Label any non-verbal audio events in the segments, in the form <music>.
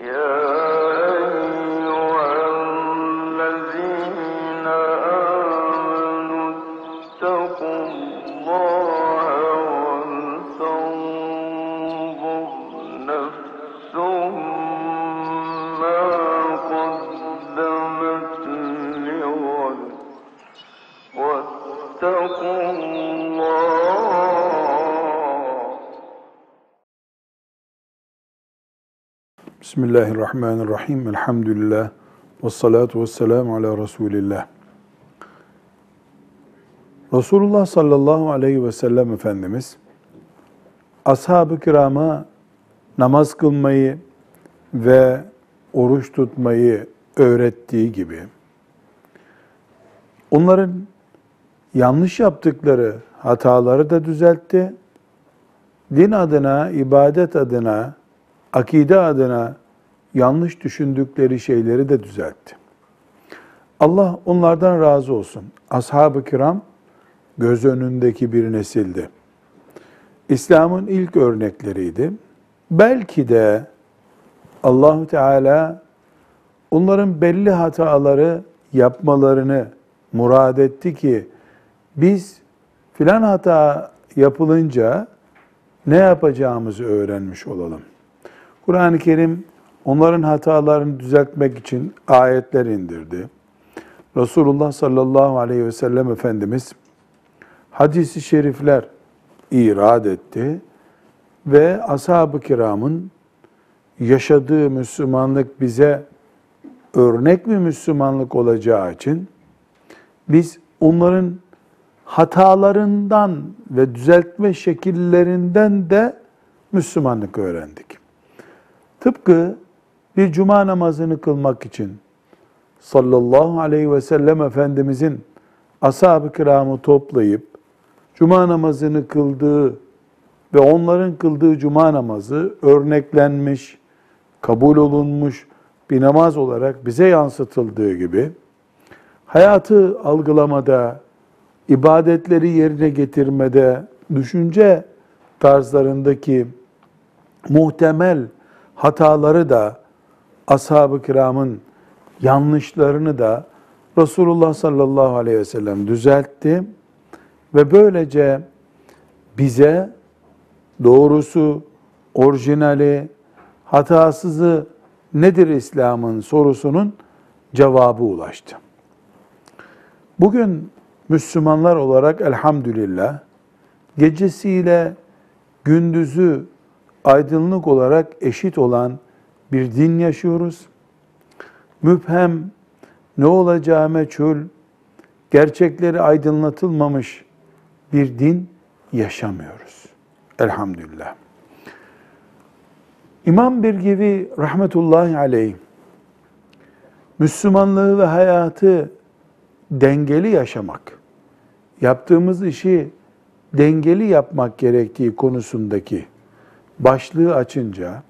Yeah. Bismillahirrahmanirrahim. Elhamdülillah. Ve salatu ve selamu ala Resulillah. Resulullah sallallahu aleyhi ve sellem Efendimiz, ashab-ı kirama namaz kılmayı ve oruç tutmayı öğrettiği gibi, onların yanlış yaptıkları hataları da düzeltti, din adına, ibadet adına, akide adına yanlış düşündükleri şeyleri de düzeltti. Allah onlardan razı olsun. Ashab-ı kiram göz önündeki bir nesildi. İslam'ın ilk örnekleriydi. Belki de Allahu Teala onların belli hataları yapmalarını murad etti ki biz filan hata yapılınca ne yapacağımızı öğrenmiş olalım. Kur'an-ı Kerim onların hatalarını düzeltmek için ayetler indirdi. Resulullah sallallahu aleyhi ve sellem Efendimiz hadisi şerifler irad etti ve ashab-ı kiramın yaşadığı Müslümanlık bize örnek bir Müslümanlık olacağı için biz onların hatalarından ve düzeltme şekillerinden de Müslümanlık öğrendik. Tıpkı bir cuma namazını kılmak için sallallahu aleyhi ve sellem Efendimizin ashab-ı kiramı toplayıp cuma namazını kıldığı ve onların kıldığı cuma namazı örneklenmiş, kabul olunmuş bir namaz olarak bize yansıtıldığı gibi hayatı algılamada, ibadetleri yerine getirmede, düşünce tarzlarındaki muhtemel hataları da ashab-ı kiramın yanlışlarını da Resulullah sallallahu aleyhi ve sellem düzeltti ve böylece bize doğrusu, orijinali, hatasızı nedir İslam'ın sorusunun cevabı ulaştı. Bugün Müslümanlar olarak elhamdülillah gecesiyle gündüzü aydınlık olarak eşit olan bir din yaşıyoruz. Müphem, ne olacağı meçhul, gerçekleri aydınlatılmamış bir din yaşamıyoruz. Elhamdülillah. İmam Birgivi rahmetullahi aleyh, Müslümanlığı ve hayatı dengeli yaşamak, yaptığımız işi dengeli yapmak gerektiği konusundaki başlığı açınca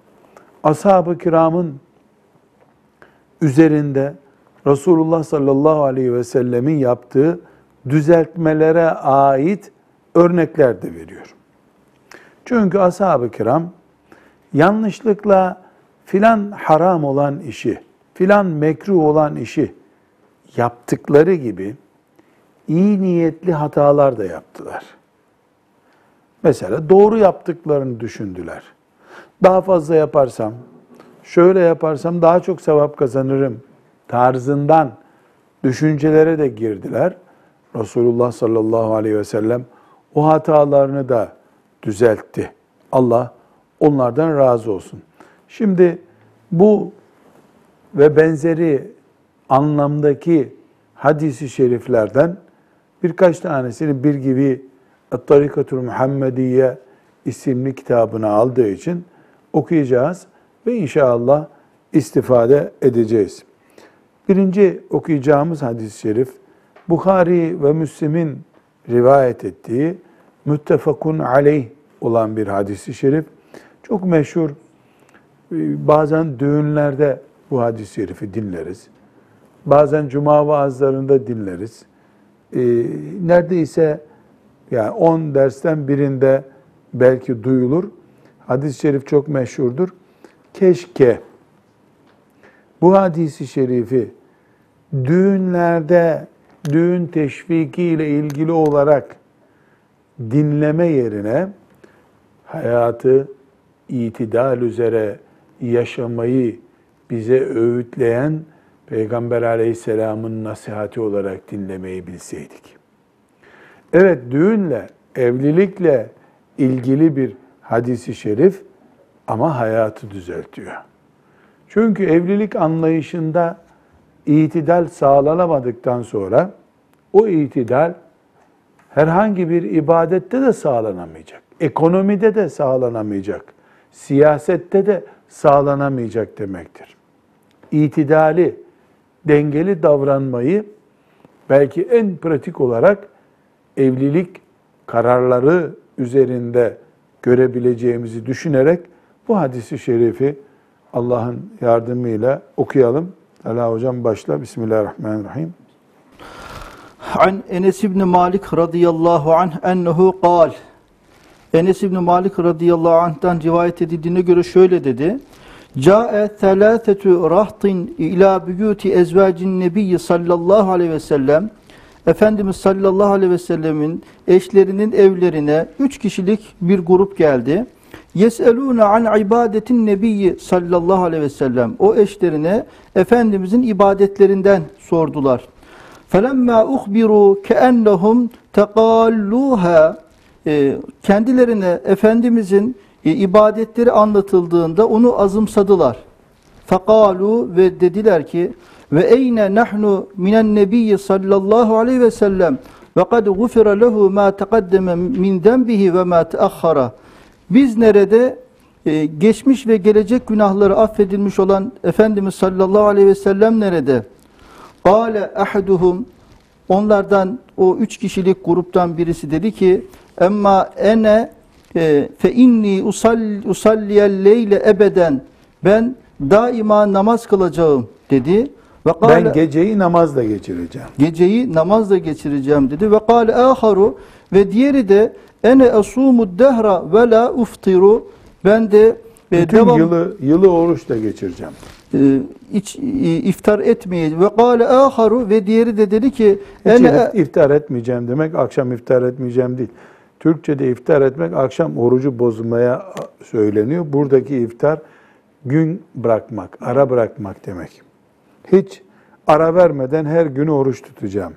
ashab-ı kiramın üzerinde Resulullah sallallahu aleyhi ve sellemin yaptığı düzeltmelere ait örnekler de veriyor. Çünkü ashab-ı kiram yanlışlıkla filan haram olan işi, filan mekruh olan işi yaptıkları gibi iyi niyetli hatalar da yaptılar. Mesela doğru yaptıklarını düşündüler. Daha fazla yaparsam, şöyle yaparsam daha çok sevap kazanırım tarzından düşüncelere de girdiler. Resulullah sallallahu aleyhi ve sellem o hatalarını da düzeltti. Allah onlardan razı olsun. Şimdi bu ve benzeri anlamdaki hadisi şeriflerden birkaç tanesini bir gibi Tarikatul Muhammediye isimli kitabını aldığı için okuyacağız ve inşallah istifade edeceğiz. Birinci okuyacağımız hadis-i şerif Bukhari ve Müslim'in rivayet ettiği müttefakun aleyh olan bir hadis-i şerif. Çok meşhur. Bazen düğünlerde bu hadis-i şerifi dinleriz. Bazen cuma vaazlarında dinleriz. Ee, neredeyse yani 10 dersten birinde belki duyulur. Hadis-i şerif çok meşhurdur. Keşke bu hadisi şerifi düğünlerde düğün teşviki ile ilgili olarak dinleme yerine hayatı itidal üzere yaşamayı bize öğütleyen Peygamber aleyhisselamın nasihati olarak dinlemeyi bilseydik. Evet düğünle, evlilikle ilgili bir hadisi şerif ama hayatı düzeltiyor. Çünkü evlilik anlayışında itidal sağlanamadıktan sonra o itidal herhangi bir ibadette de sağlanamayacak. Ekonomide de sağlanamayacak. Siyasette de sağlanamayacak demektir. İtidali, dengeli davranmayı belki en pratik olarak evlilik kararları üzerinde görebileceğimizi düşünerek bu hadisi şerifi Allah'ın yardımıyla okuyalım. Ala hocam başla. Bismillahirrahmanirrahim. An Enes İbni Malik radıyallahu anh ennehu kal. Enes İbni Malik radıyallahu anh'tan rivayet edildiğine göre şöyle dedi. Câe thelâthetü rahtin ila büyûti ezvâcin nebiyyi sallallahu aleyhi ve sellem. Efendimiz sallallahu aleyhi ve sellemin eşlerinin evlerine üç kişilik bir grup geldi. Yeseluna an ibadetin nebiyyi sallallahu aleyhi ve sellem. O eşlerine Efendimizin ibadetlerinden sordular. Felemma uhbiru keennehum tekalluha ee, kendilerine Efendimizin e, ibadetleri anlatıldığında onu azımsadılar. Fekalu ve dediler ki ve eyne nahnu minen nebiyyi sallallahu aleyhi ve sellem ve kad gufira lehu ma taqaddeme min denbihi ve ma teahhara. Biz nerede e, geçmiş ve gelecek günahları affedilmiş olan Efendimiz sallallahu aleyhi ve sellem nerede? Kale ahaduhum onlardan o üç kişilik gruptan birisi dedi ki emma ene e, fe inni usalliyel leyle ebeden ben daima namaz kılacağım dedi. Ve kâle, Ben geceyi namazla geçireceğim. geceyi namazla geçireceğim dedi. Ve kâle aharu ve diğeri de ene asumud dehra ve la uftiru ben de e, Bütün devam yılı yılı oruçla geçireceğim. e, iç, e, iftar etmeyeceğim. Ve kâle aharu ve diğeri de dedi ki Hiç ene if- iftar etmeyeceğim demek akşam iftar etmeyeceğim değil. Türkçe'de iftar etmek akşam orucu bozmaya söyleniyor. Buradaki iftar gün bırakmak, ara bırakmak demek. Hiç ara vermeden her gün oruç tutacağım.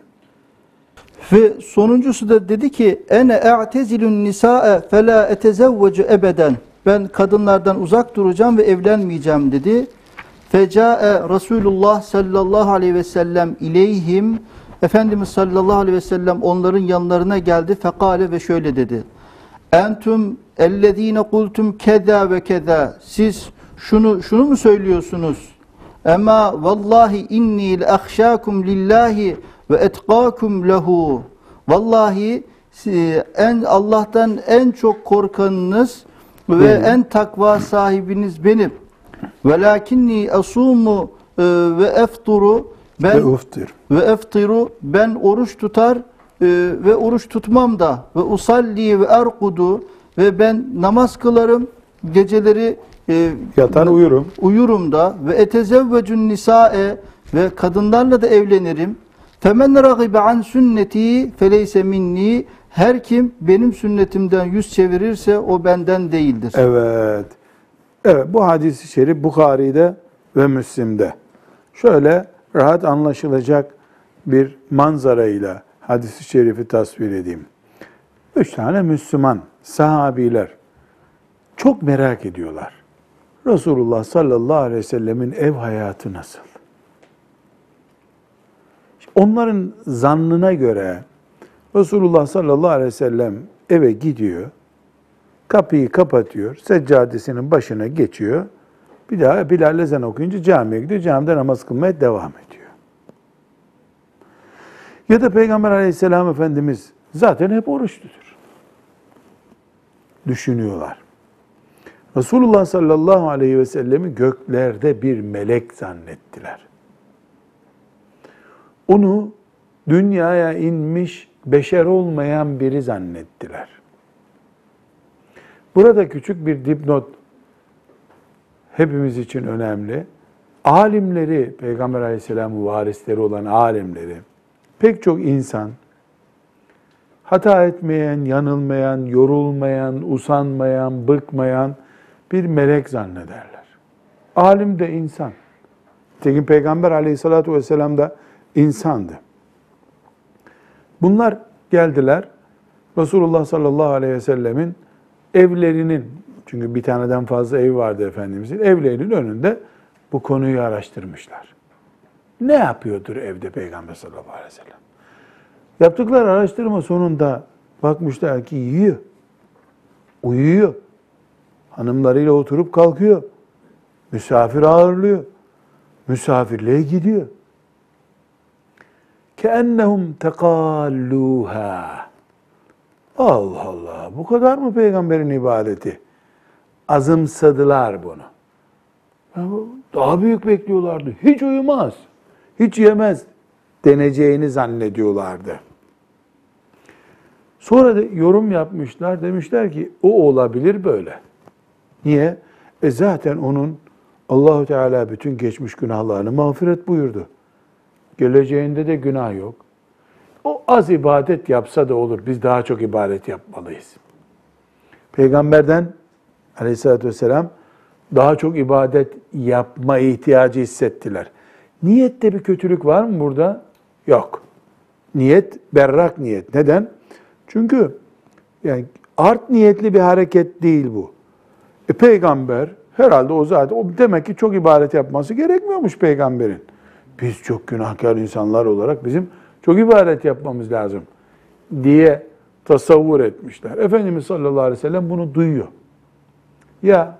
Ve sonuncusu da dedi ki ene e'tezilun nisae fela etezevvecu ebeden. Ben kadınlardan uzak duracağım ve evlenmeyeceğim dedi. Fecae Resulullah sallallahu aleyhi ve sellem ileyhim Efendimiz sallallahu aleyhi ve sellem onların yanlarına geldi. Fekale ve şöyle dedi. Entum ellezine kultum keda ve keda. Siz şunu şunu mu söylüyorsunuz? Ama vallahi inni leahşakum lillahi ve etqakum lehu. Vallahi e, en Allah'tan en çok korkanınız ve Benim. en takva sahibiniz benim. Velakinni asumu e, ve efturu ben Ve uftir. ve eftiru ben oruç tutar e, ve oruç tutmam da ve usalli ve erkudu ve ben namaz kılarım geceleri e, Yatar uyurum. uyurum da ve etezevvecun nisae ve kadınlarla da evlenirim. Femen ragibe an sünneti feleyse minni her kim benim sünnetimden yüz çevirirse o benden değildir. Evet. Evet bu hadisi şerif Bukhari'de ve Müslim'de. Şöyle rahat anlaşılacak bir manzarayla hadisi şerifi tasvir edeyim. Üç tane Müslüman sahabiler çok merak ediyorlar. Resulullah sallallahu aleyhi ve sellemin ev hayatı nasıl? Onların zannına göre Resulullah sallallahu aleyhi ve sellem eve gidiyor, kapıyı kapatıyor, seccadesinin başına geçiyor. Bir daha Bilal ezan okuyunca camiye gidiyor, camide namaz kılmaya devam ediyor. Ya da Peygamber aleyhisselam Efendimiz zaten hep oruç tutur. Düşünüyorlar. Resulullah sallallahu aleyhi ve sellemi göklerde bir melek zannettiler. Onu dünyaya inmiş beşer olmayan biri zannettiler. Burada küçük bir dipnot hepimiz için önemli. alimleri, Peygamber aleyhisselamın varisleri olan alimleri, pek çok insan hata etmeyen, yanılmayan, yorulmayan, usanmayan, bıkmayan bir melek zannederler. Alim de insan. Tekin Peygamber aleyhissalatu vesselam da insandı. Bunlar geldiler. Resulullah sallallahu aleyhi ve sellemin evlerinin, çünkü bir taneden fazla ev vardı Efendimizin, evlerinin önünde bu konuyu araştırmışlar. Ne yapıyordur evde Peygamber sallallahu aleyhi ve sellem? Yaptıkları araştırma sonunda bakmışlar ki yiyor, uyuyor, Hanımlarıyla oturup kalkıyor. Misafir ağırlıyor. Misafirliğe gidiyor. Keennehum tekalluha. Allah Allah bu kadar mı peygamberin ibadeti? Azımsadılar bunu. Daha büyük bekliyorlardı. Hiç uyumaz, hiç yemez deneceğini zannediyorlardı. Sonra da yorum yapmışlar. Demişler ki o olabilir böyle. Niye? E zaten onun Allahu Teala bütün geçmiş günahlarını mağfiret buyurdu. Geleceğinde de günah yok. O az ibadet yapsa da olur. Biz daha çok ibadet yapmalıyız. Peygamberden aleyhissalatü vesselam daha çok ibadet yapma ihtiyacı hissettiler. Niyette bir kötülük var mı burada? Yok. Niyet berrak niyet. Neden? Çünkü yani art niyetli bir hareket değil bu. E, peygamber herhalde o zaten o demek ki çok ibadet yapması gerekmiyormuş peygamberin. Biz çok günahkar insanlar olarak bizim çok ibadet yapmamız lazım diye tasavvur etmişler. Efendimiz sallallahu aleyhi ve sellem bunu duyuyor. Ya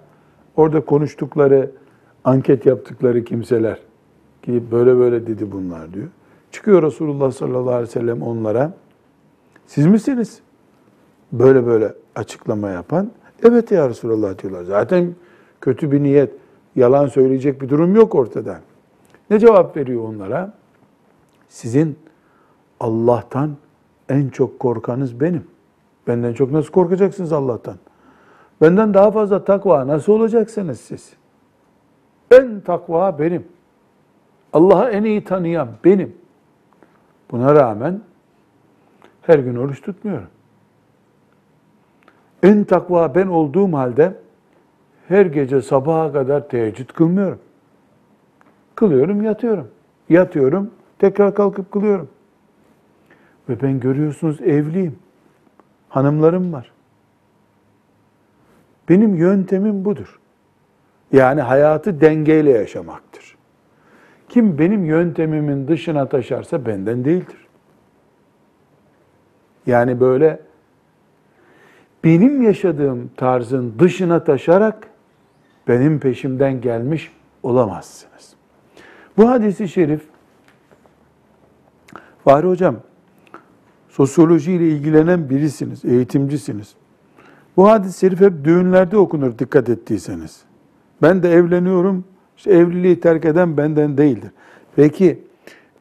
orada konuştukları, anket yaptıkları kimseler ki böyle böyle dedi bunlar diyor. Çıkıyor Resulullah sallallahu aleyhi ve sellem onlara. Siz misiniz? Böyle böyle açıklama yapan. Evet ya Resulullah diyorlar. Zaten kötü bir niyet, yalan söyleyecek bir durum yok ortada. Ne cevap veriyor onlara? Sizin Allah'tan en çok korkanız benim. Benden çok nasıl korkacaksınız Allah'tan? Benden daha fazla takva nasıl olacaksınız siz? En takva benim. Allah'ı en iyi tanıyan benim. Buna rağmen her gün oruç tutmuyorum. En takva ben olduğum halde her gece sabaha kadar teheccüd kılmıyorum. Kılıyorum, yatıyorum. Yatıyorum, tekrar kalkıp kılıyorum. Ve ben görüyorsunuz evliyim. Hanımlarım var. Benim yöntemim budur. Yani hayatı dengeyle yaşamaktır. Kim benim yöntemimin dışına taşarsa benden değildir. Yani böyle benim yaşadığım tarzın dışına taşarak benim peşimden gelmiş olamazsınız. Bu hadisi şerif Fahri Hocam sosyoloji ile ilgilenen birisiniz, eğitimcisiniz. Bu hadis-i şerif hep düğünlerde okunur dikkat ettiyseniz. Ben de evleniyorum, işte evliliği terk eden benden değildir. Peki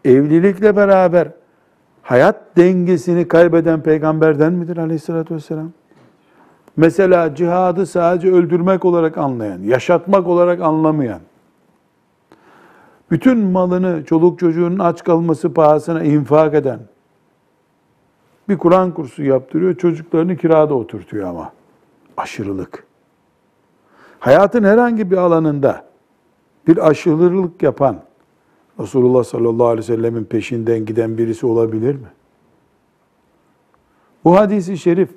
evlilikle beraber hayat dengesini kaybeden peygamberden midir aleyhissalatü vesselam? Mesela cihadı sadece öldürmek olarak anlayan, yaşatmak olarak anlamayan, bütün malını çoluk çocuğunun aç kalması pahasına infak eden, bir Kur'an kursu yaptırıyor, çocuklarını kirada oturtuyor ama. Aşırılık. Hayatın herhangi bir alanında bir aşırılık yapan Resulullah sallallahu aleyhi ve sellemin peşinden giden birisi olabilir mi? Bu hadisi şerif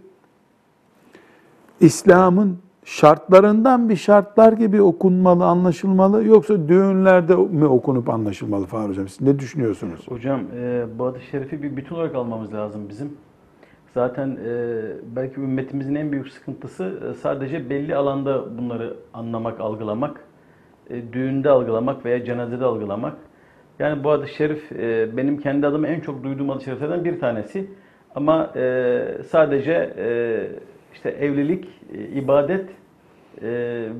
İslam'ın şartlarından bir şartlar gibi okunmalı, anlaşılmalı yoksa düğünlerde mi okunup anlaşılmalı Fahri Hocam? Siz ne düşünüyorsunuz? Hocam e, bu hadis-i şerifi bir bütün olarak almamız lazım bizim. Zaten e, belki ümmetimizin en büyük sıkıntısı e, sadece belli alanda bunları anlamak, algılamak, e, düğünde algılamak veya cenazede algılamak. Yani bu hadis-i şerif e, benim kendi adıma en çok duyduğum hadis-i şeriflerden bir tanesi. Ama e, sadece e, işte evlilik, e, ibadet e,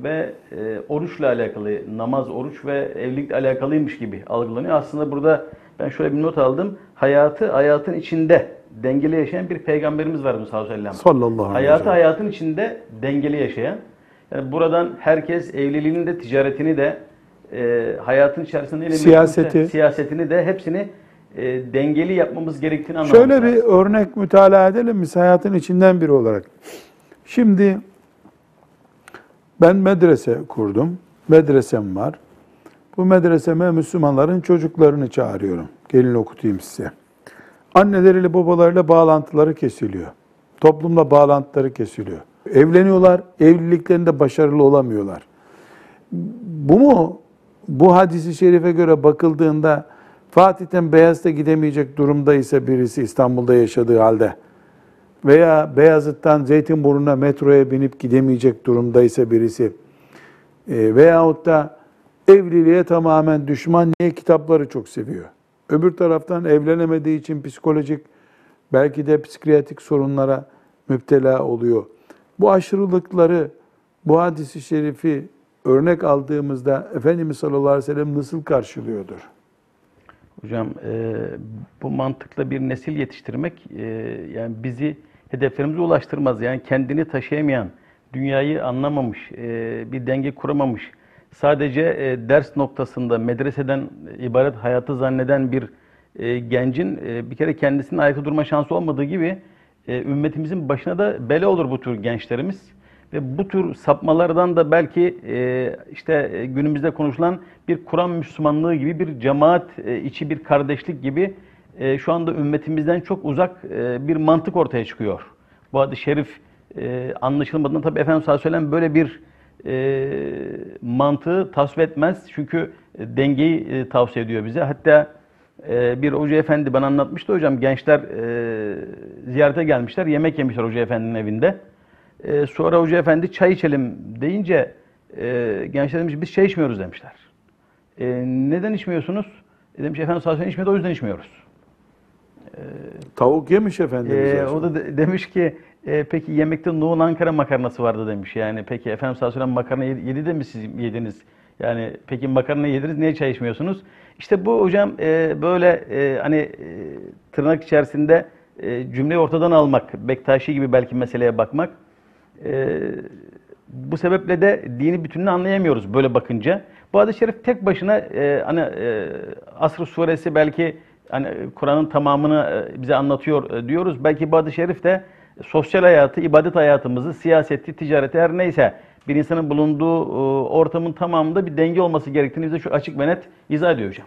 ve e, oruçla alakalı, namaz, oruç ve evlilikle alakalıymış gibi algılanıyor. Aslında burada ben şöyle bir not aldım. Hayatı hayatın içinde dengeli yaşayan bir peygamberimiz var sallallahu aleyhi ve sellem. Sallallahu aleyhi ve Hayatı sellem. hayatın içinde dengeli yaşayan. Yani buradan herkes evliliğini de ticaretini de e, hayatın içerisinde Siyaseti. mümkünse siyasetini de hepsini e, dengeli yapmamız gerektiğini anlamamız Şöyle bir örnek mütalaa edelim mi hayatın içinden biri olarak? Şimdi ben medrese kurdum. Medresem var. Bu medreseme Müslümanların çocuklarını çağırıyorum. Gelin okutayım size. Anneleriyle babalarıyla bağlantıları kesiliyor. Toplumla bağlantıları kesiliyor. Evleniyorlar, evliliklerinde başarılı olamıyorlar. Bu mu bu hadisi şerife göre bakıldığında Fatih'ten Beyazıt'a gidemeyecek durumdaysa birisi İstanbul'da yaşadığı halde veya Beyazıt'tan Zeytinburnu'na metroya binip gidemeyecek durumdaysa birisi e, veyahut da evliliğe tamamen düşman niye kitapları çok seviyor. Öbür taraftan evlenemediği için psikolojik belki de psikiyatrik sorunlara müptela oluyor. Bu aşırılıkları bu hadisi şerifi örnek aldığımızda Efendimiz sallallahu aleyhi ve sellem nasıl karşılıyordur? Hocam e, bu mantıkla bir nesil yetiştirmek e, yani bizi hedeflerimize ulaştırmaz. Yani kendini taşıyamayan, dünyayı anlamamış, e, bir denge kuramamış, sadece e, ders noktasında medreseden ibaret hayatı zanneden bir e, gencin bir kere kendisinin ayakta durma şansı olmadığı gibi ümmetimizin başına da bela olur bu tür gençlerimiz. Ve bu tür sapmalardan da belki işte günümüzde konuşulan bir Kur'an Müslümanlığı gibi bir cemaat içi bir kardeşlik gibi e, şu anda ümmetimizden çok uzak e, bir mantık ortaya çıkıyor. Bu hadis-i şerif e, anlaşılmadığında tabii Efendimiz sallallahu aleyhi böyle bir e, mantığı tasvip etmez. Çünkü e, dengeyi e, tavsiye ediyor bize. Hatta e, bir hoca efendi bana anlatmıştı hocam. Gençler e, ziyarete gelmişler. Yemek yemişler hoca efendinin evinde. E, sonra hoca efendi çay içelim deyince e, gençler demiş biz çay içmiyoruz demişler. E, neden içmiyorsunuz? E, demiş efendim sallallahu aleyhi ve sellem içmedi o yüzden içmiyoruz. Tavuk yemiş Efendimiz. Ee, aslında. o da de- demiş ki e, peki yemekte Nuh'un Ankara makarnası vardı demiş. Yani peki Efendimiz sallallahu aleyhi ve makarna yedi, yedi de mi siz yediniz? Yani peki makarna yediniz niye çay içmiyorsunuz? İşte bu hocam e, böyle e, hani e, tırnak içerisinde e, cümleyi ortadan almak, Bektaşi gibi belki meseleye bakmak. E, bu sebeple de dini bütününü anlayamıyoruz böyle bakınca. Bu hadis-i şerif tek başına e, hani e, Asr suresi belki hani Kur'an'ın tamamını e, bize anlatıyor e, diyoruz. Belki hadis-i şerif de sosyal hayatı, ibadet hayatımızı, siyaseti, ticareti her neyse bir insanın bulunduğu e, ortamın tamamında bir denge olması gerektiğini bize şu açık ve net izah ediyor hocam.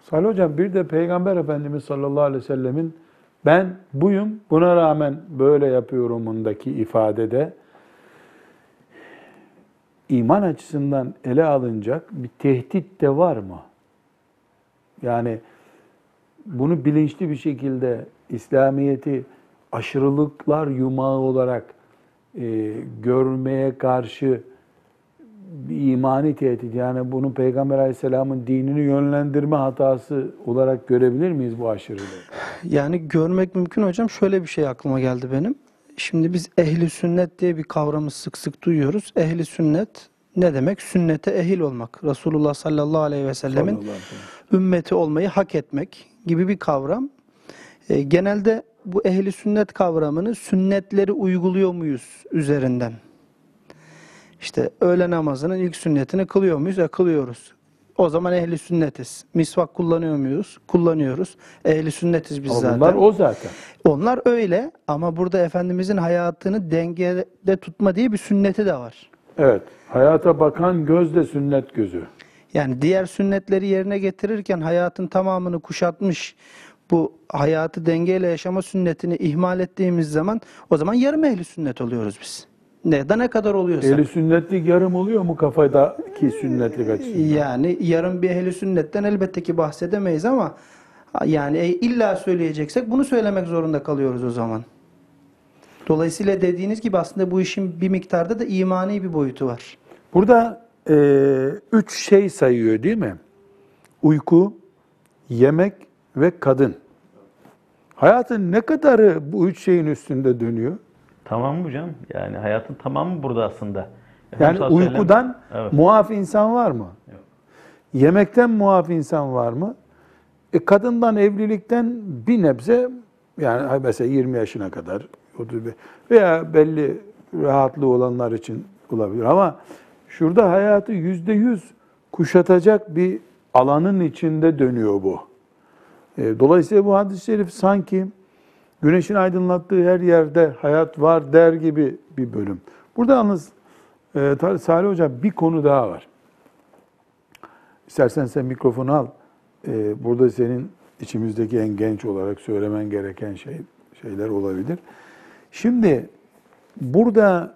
Salih Hocam bir de Peygamber Efendimiz sallallahu aleyhi ve sellemin ben buyum buna rağmen böyle yapıyorumundaki ifadede iman açısından ele alınacak bir tehdit de var mı? Yani bunu bilinçli bir şekilde İslamiyet'i aşırılıklar yumağı olarak e, görmeye karşı bir imani tehdit yani bunu Peygamber Aleyhisselam'ın dinini yönlendirme hatası olarak görebilir miyiz bu aşırılığı? Yani görmek mümkün hocam. Şöyle bir şey aklıma geldi benim. Şimdi biz ehli sünnet diye bir kavramı sık sık duyuyoruz. Ehli sünnet ne demek? Sünnete ehil olmak. Resulullah sallallahu aleyhi ve sellemin ümmeti olmayı hak etmek gibi bir kavram. E, genelde bu ehli sünnet kavramını sünnetleri uyguluyor muyuz üzerinden? İşte öğle namazının ilk sünnetini kılıyor muyuz? E, kılıyoruz. O zaman ehli sünnetiz. Misvak kullanıyor muyuz? Kullanıyoruz. Ehli sünnetiz biz zaten. bunlar o zaten. Onlar öyle ama burada Efendimizin hayatını dengede tutma diye bir sünneti de var. Evet. Hayata bakan göz de sünnet gözü. Yani diğer sünnetleri yerine getirirken hayatın tamamını kuşatmış bu hayatı dengeyle yaşama sünnetini ihmal ettiğimiz zaman o zaman yarım ehli sünnet oluyoruz biz. Ne da ne kadar oluyorsa. Ehli sünnetlik yarım oluyor mu kafadaki sünnetlik açısından? Yani yarım bir ehli sünnetten elbette ki bahsedemeyiz ama yani e, illa söyleyeceksek bunu söylemek zorunda kalıyoruz o zaman. Dolayısıyla dediğiniz gibi aslında bu işin bir miktarda da imani bir boyutu var. Burada e, üç şey sayıyor değil mi? Uyku, yemek ve kadın. Hayatın ne kadarı bu üç şeyin üstünde dönüyor? Tamam mı hocam? Yani hayatın tamamı burada aslında. Yani ve sellem- uykudan Evet. muaf insan var mı? Yok. Yemekten muaf insan var mı? E kadından evlilikten bir nebze yani mesela 20 yaşına kadar 35 veya belli rahatlığı olanlar için olabilir ama şurada hayatı yüzde yüz kuşatacak bir alanın içinde dönüyor bu. E, Dolayısıyla bu hadis-i şerif sanki güneşin aydınlattığı her yerde hayat var der gibi bir bölüm. Burada yalnız e, Salih Hocam bir konu daha var. İstersen sen mikrofonu al. E, burada senin içimizdeki en genç olarak söylemen gereken şey şeyler olabilir. Şimdi burada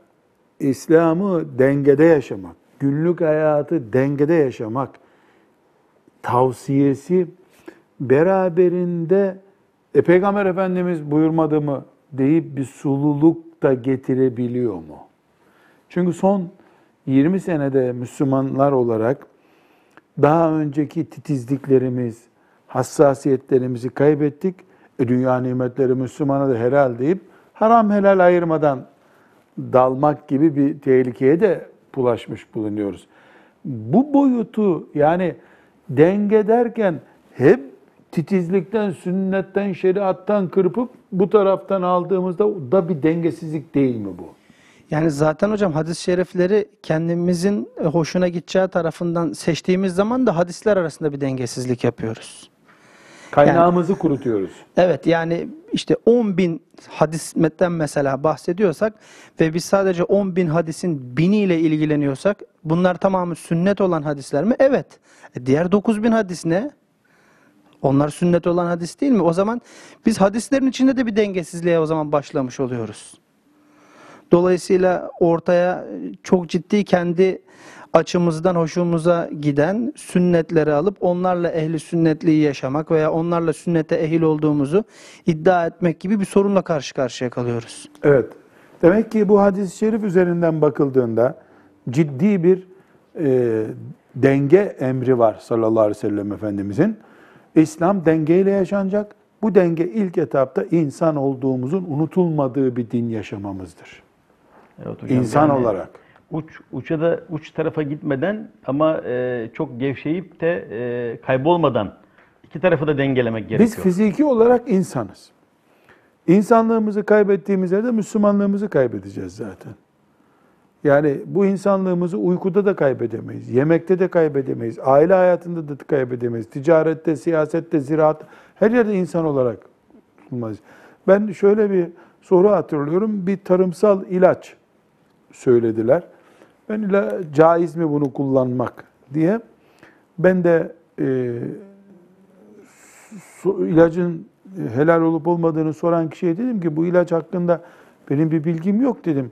İslam'ı dengede yaşamak, günlük hayatı dengede yaşamak tavsiyesi beraberinde e, Peygamber Efendimiz buyurmadı mı deyip bir sululuk da getirebiliyor mu? Çünkü son 20 senede Müslümanlar olarak daha önceki titizliklerimiz, hassasiyetlerimizi kaybettik. E, dünya nimetleri Müslümana da helal deyip haram helal ayırmadan dalmak gibi bir tehlikeye de bulaşmış bulunuyoruz. Bu boyutu yani denge derken hep titizlikten, sünnetten, şeriattan kırpıp bu taraftan aldığımızda da bir dengesizlik değil mi bu? Yani zaten hocam hadis-i şerifleri kendimizin hoşuna gideceği tarafından seçtiğimiz zaman da hadisler arasında bir dengesizlik yapıyoruz. Kaynağımızı kurutuyoruz. Evet yani işte 10 bin hadisten mesela bahsediyorsak ve biz sadece 10 bin hadisin biniyle ilgileniyorsak bunlar tamamı sünnet olan hadisler mi? Evet. E diğer 9 bin hadis ne? Onlar sünnet olan hadis değil mi? O zaman biz hadislerin içinde de bir dengesizliğe o zaman başlamış oluyoruz. Dolayısıyla ortaya çok ciddi kendi açımızdan hoşumuza giden sünnetleri alıp onlarla ehli sünnetliği yaşamak veya onlarla sünnete ehil olduğumuzu iddia etmek gibi bir sorunla karşı karşıya kalıyoruz. Evet. Demek ki bu hadis-i şerif üzerinden bakıldığında ciddi bir e, denge emri var sallallahu aleyhi ve sellem Efendimizin. İslam dengeyle yaşanacak. Bu denge ilk etapta insan olduğumuzun unutulmadığı bir din yaşamamızdır. Evet hocam, İnsan yani olarak. Uç, uça da uç tarafa gitmeden ama e, çok gevşeyip de e, kaybolmadan iki tarafı da dengelemek gerekiyor. Biz fiziki olarak insanız. İnsanlığımızı kaybettiğimiz yerde Müslümanlığımızı kaybedeceğiz zaten. Yani bu insanlığımızı uykuda da kaybedemeyiz, yemekte de kaybedemeyiz, aile hayatında da kaybedemeyiz, ticarette, siyasette, ziraat, her yerde insan olarak bulunmayız. Ben şöyle bir soru hatırlıyorum, bir tarımsal ilaç söylediler. Ben ila caiz mi bunu kullanmak diye. Ben de e, su, ilacın helal olup olmadığını soran kişiye dedim ki bu ilaç hakkında benim bir bilgim yok dedim.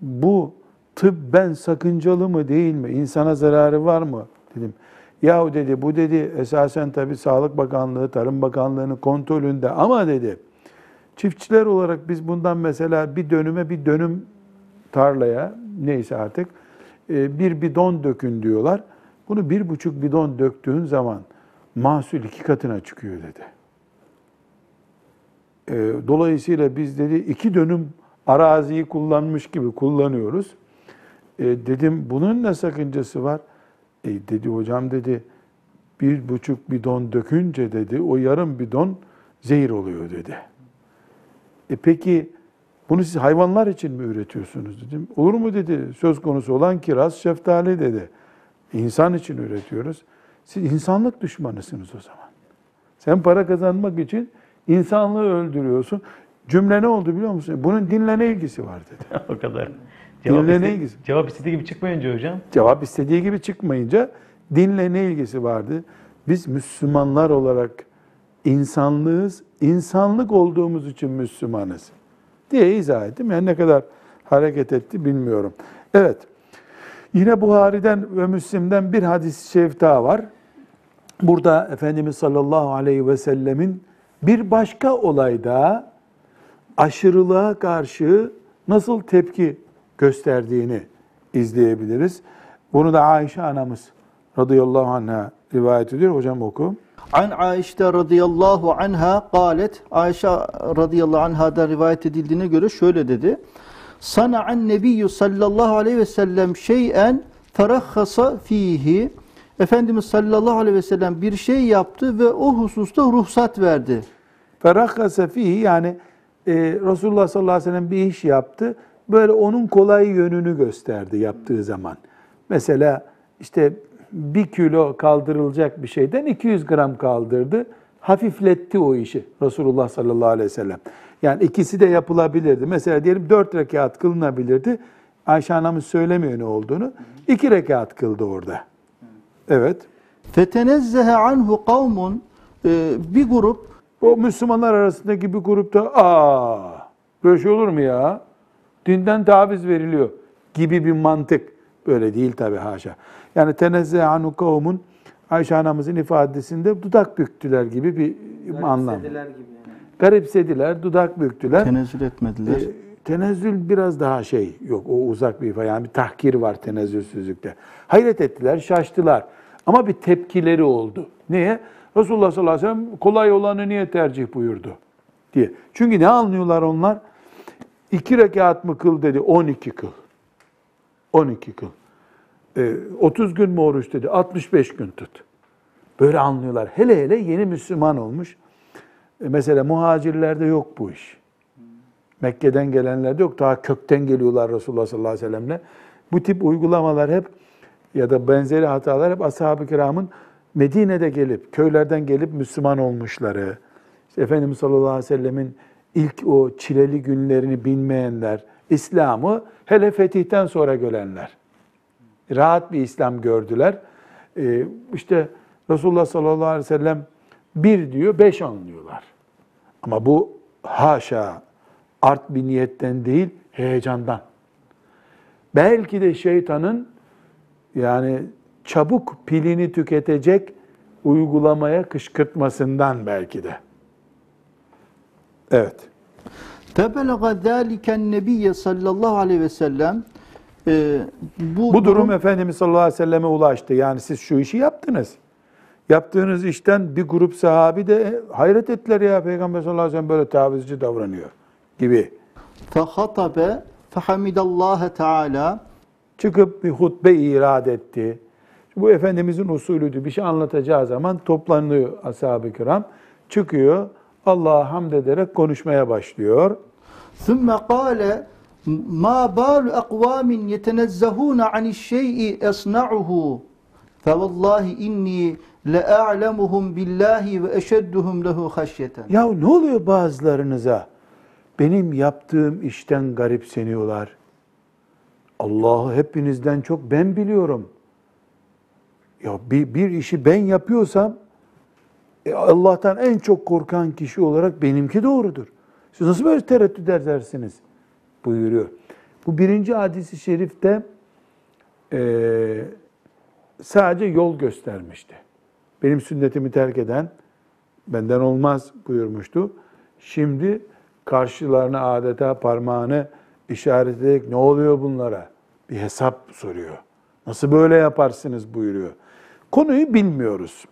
Bu tıbben sakıncalı mı değil mi? İnsana zararı var mı? dedim. Yahu dedi bu dedi esasen tabi Sağlık Bakanlığı, Tarım Bakanlığı'nın kontrolünde ama dedi çiftçiler olarak biz bundan mesela bir dönüme bir dönüm tarlaya neyse artık bir bidon dökün diyorlar. Bunu bir buçuk bidon döktüğün zaman mahsul iki katına çıkıyor dedi. E, Dolayısıyla biz dedi iki dönüm araziyi kullanmış gibi kullanıyoruz. E, dedim bunun ne sakıncası var? E, dedi hocam dedi bir buçuk bidon dökünce dedi o yarım bidon zehir oluyor dedi. E peki bunu siz hayvanlar için mi üretiyorsunuz dedim. Olur mu dedi. Söz konusu olan kiraz, şeftali dedi. İnsan için üretiyoruz. Siz insanlık düşmanısınız o zaman. Sen para kazanmak için insanlığı öldürüyorsun. Cümle ne oldu biliyor musun? Bunun dinle ne ilgisi var dedi. <laughs> o kadar. Dinle Cevap, ne iste, ilgisi? cevap istediği gibi çıkmayınca hocam. Cevap istediği gibi çıkmayınca dinle ne ilgisi vardı? Biz Müslümanlar olarak insanlığız, insanlık olduğumuz için Müslümanız diye izah ettim. Yani ne kadar hareket etti bilmiyorum. Evet, yine Buhari'den ve Müslim'den bir hadis-i şerif daha var. Burada Efendimiz sallallahu aleyhi ve sellemin bir başka olayda aşırılığa karşı nasıl tepki gösterdiğini izleyebiliriz. Bunu da Ayşe anamız radıyallahu anh'a rivayet ediyor. Hocam oku. An Ayşe radıyallahu anha galet Ayşe radıyallahu anhadan rivayet edildiğine göre şöyle dedi. Sana'an nebiyyü sallallahu aleyhi ve sellem şeyen ferahhasa fihi Efendimiz sallallahu aleyhi ve sellem bir şey yaptı ve o hususta ruhsat verdi. Ferahhase fihi yani e, Resulullah sallallahu aleyhi ve sellem bir iş yaptı. Böyle onun kolay yönünü gösterdi yaptığı zaman. Mesela işte bir kilo kaldırılacak bir şeyden 200 gram kaldırdı. Hafifletti o işi Resulullah sallallahu aleyhi ve sellem. Yani ikisi de yapılabilirdi. Mesela diyelim 4 rekat kılınabilirdi. Ayşe anamız söylemiyor ne olduğunu. 2 rekat kıldı orada. Evet. Fetenezzehe anhu kavmun e, bir grup O Müslümanlar arasındaki bir grupta aa böyle şey olur mu ya? Dinden taviz veriliyor gibi bir mantık. Böyle değil tabi haşa. Yani tenezzeh anu kavmun Ayşe anamızın ifadesinde dudak büktüler gibi bir anlam. Garipsediler, dudak büktüler. tenezzül etmediler. E, tenezzül biraz daha şey yok o uzak bir ifade yani bir tahkir var tenezzülsüzlükte. Hayret ettiler, şaştılar. Ama bir tepkileri oldu. Niye? Resulullah sallallahu aleyhi ve sellem kolay olanı niye tercih buyurdu diye. Çünkü ne anlıyorlar onlar? İki rekat mı kıl dedi, 12 kıl. 12 kıl. E, 30 gün mü oruç dedi, 65 gün tut. Böyle anlıyorlar. Hele hele yeni Müslüman olmuş. E, mesela muhacirlerde yok bu iş. Mekke'den gelenlerde yok. Daha kökten geliyorlar Resulullah sallallahu aleyhi ve sellemle. Bu tip uygulamalar hep ya da benzeri hatalar hep ashab-ı kiramın Medine'de gelip, köylerden gelip Müslüman olmuşları, işte Efendimiz sallallahu aleyhi ve sellemin ilk o çileli günlerini bilmeyenler, İslam'ı hele fetihten sonra görenler. Rahat bir İslam gördüler. Ee, işte Resulullah sallallahu aleyhi ve sellem bir diyor, beş anlıyorlar. Ama bu haşa art bir niyetten değil, heyecandan. Belki de şeytanın yani çabuk pilini tüketecek uygulamaya kışkırtmasından belki de. Evet. Tebelega zâliken nebiyye sallallahu aleyhi ve sellem e, bu, Bu durum Efendimiz sallallahu aleyhi ve selleme ulaştı. Yani siz şu işi yaptınız. Yaptığınız işten bir grup sahabi de hayret ettiler ya Peygamber sallallahu aleyhi ve sellem böyle tavizci davranıyor gibi. fehatabe fehamidallaha teala Çıkıp bir hutbe irad etti. Bu Efendimizin usulüydü. Bir şey anlatacağı zaman toplanıyor ashab-ı kiram. Çıkıyor, Allah'a hamd ederek konuşmaya başlıyor. ثُمَّ قَالَ ma balu akvamin yetenezzehuna aniş şey'i esna'uhu fevallahi inni le'a'lemuhum billahi ve eşedduhum lehu haşyeten. Ya ne oluyor bazılarınıza? Benim yaptığım işten garipseniyorlar. Allah'ı hepinizden çok ben biliyorum. Ya bir, bir işi ben yapıyorsam e, Allah'tan en çok korkan kişi olarak benimki doğrudur. Siz nasıl böyle tereddüt edersiniz? Buyuruyor. Bu birinci hadisi şerifte e, sadece yol göstermişti. Benim sünnetimi terk eden benden olmaz buyurmuştu. Şimdi karşılarına adeta parmağını işaret ederek ne oluyor bunlara? Bir hesap soruyor. Nasıl böyle yaparsınız buyuruyor. Konuyu bilmiyoruz.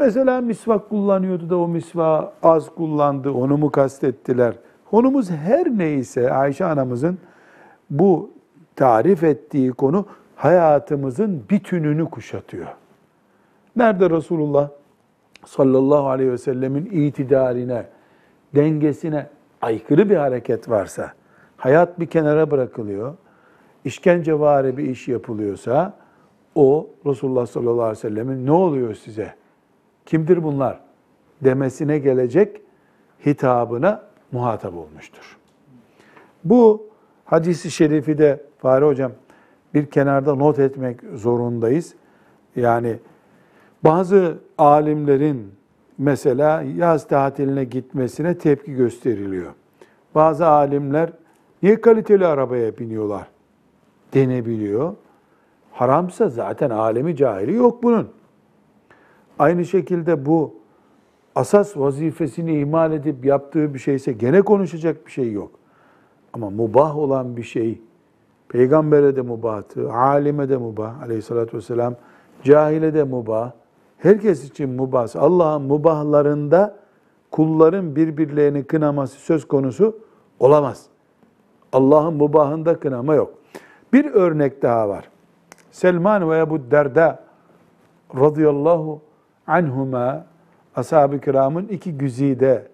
Mesela misvak kullanıyordu da o misvağı az kullandı, onu mu kastettiler? Konumuz her neyse Ayşe anamızın bu tarif ettiği konu hayatımızın bütününü kuşatıyor. Nerede Resulullah sallallahu aleyhi ve sellemin itidaline, dengesine aykırı bir hareket varsa, hayat bir kenara bırakılıyor, işkencevari bir iş yapılıyorsa, o Resulullah sallallahu aleyhi ve sellemin ne oluyor size, kimdir bunlar demesine gelecek hitabına muhatap olmuştur. Bu hadisi şerifi de Fahri Hocam bir kenarda not etmek zorundayız. Yani bazı alimlerin mesela yaz tatiline gitmesine tepki gösteriliyor. Bazı alimler niye kaliteli arabaya biniyorlar denebiliyor. Haramsa zaten alemi cahili yok bunun. Aynı şekilde bu asas vazifesini ihmal edip yaptığı bir şeyse gene konuşacak bir şey yok. Ama mubah olan bir şey, peygambere de mubahtı, alime de mubah aleyhissalatü vesselam, cahile de mubah, herkes için mubah. Allah'ın mubahlarında kulların birbirlerini kınaması söz konusu olamaz. Allah'ın mubahında kınama yok. Bir örnek daha var. Selman ve Ebu Derda radıyallahu anhuma ashab-ı kiramın iki güzide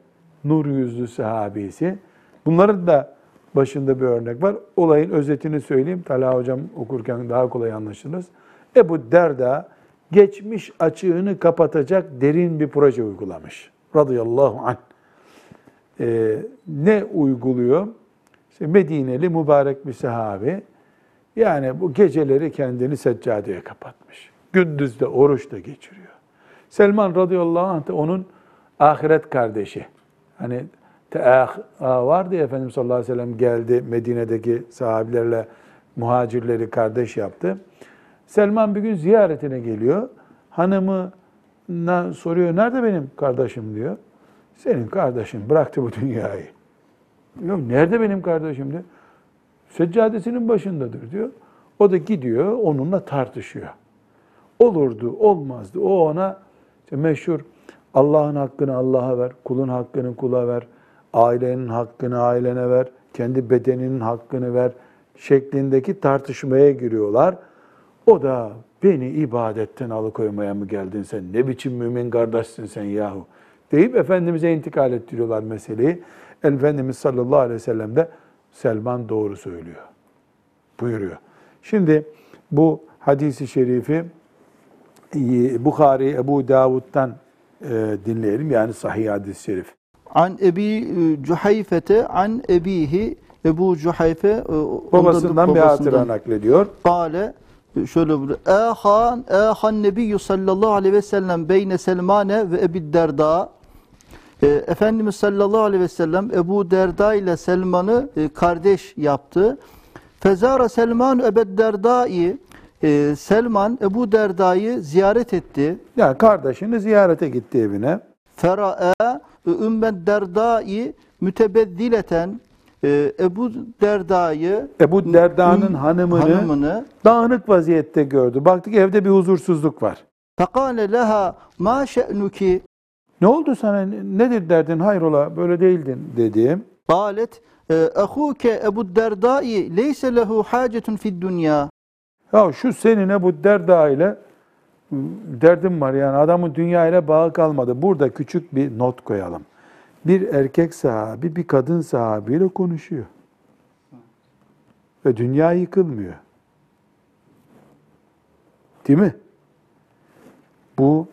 nur yüzlü sahabisi. Bunların da başında bir örnek var. Olayın özetini söyleyeyim. Talha hocam okurken daha kolay anlaşılır. Ebu Derda geçmiş açığını kapatacak derin bir proje uygulamış. Radıyallahu anh. Ee, ne uyguluyor? İşte Medineli mübarek bir sahabe. Yani bu geceleri kendini seccadeye kapatmış. Gündüz de oruç da geçiriyor. Selman radıyallahu anh onun ahiret kardeşi. Hani teah vardı ya Efendimiz sallallahu aleyhi ve sellem geldi Medine'deki sahabilerle muhacirleri kardeş yaptı. Selman bir gün ziyaretine geliyor. Hanımına soruyor, nerede benim kardeşim diyor. Senin kardeşin bıraktı bu dünyayı. Yok nerede benim kardeşim diyor. Seccadesinin başındadır diyor. O da gidiyor onunla tartışıyor. Olurdu, olmazdı. O ona işte meşhur Allah'ın hakkını Allah'a ver, kulun hakkını kula ver, ailenin hakkını ailene ver, kendi bedeninin hakkını ver şeklindeki tartışmaya giriyorlar. O da beni ibadetten alıkoymaya mı geldin sen? Ne biçim mümin kardeşsin sen yahu? Deyip Efendimiz'e intikal ettiriyorlar meseleyi. Efendimiz sallallahu aleyhi ve sellem de Selman doğru söylüyor. Buyuruyor. Şimdi bu hadisi şerifi Bukhari, Ebu Davud'dan e, dinleyelim. Yani sahih hadis-i şerif. An Ebi Cuhayfete an Ebihi Ebu Cuhayfe e, ondan Babasından bir hatıra naklediyor. Kale şöyle buyuruyor. Ehan ehan nebiyyü sallallahu aleyhi ve sellem beyne Selmane ve Ebi Derda E, Efendimiz sallallahu aleyhi ve sellem Ebu Derda ile Selman'ı e, kardeş yaptı. Fezara Selman Ebu Derda'yı e, Selman Ebu Derda'yı ziyaret etti. Yani kardeşini ziyarete gitti evine. Fera'e Ümmed Derda'yı mütebeddileten e, Ebu Derda'yı Ebu Derda'nın hanımını, hanımını dağınık vaziyette gördü. Baktık evde bir huzursuzluk var. fekale leha ma şe'nuki Ne oldu sana? Nedir derdin? Hayrola böyle değildin dedi. qalet ehuke Ebu Derda'yı leyse lehu hacetun fid dünya Ya şu senin Ebu Derda ile derdim var yani adamın dünya ile bağı kalmadı. Burada küçük bir not koyalım. Bir erkek sahabi bir kadın sahabiyle konuşuyor. Ve dünya yıkılmıyor. Değil mi? Bu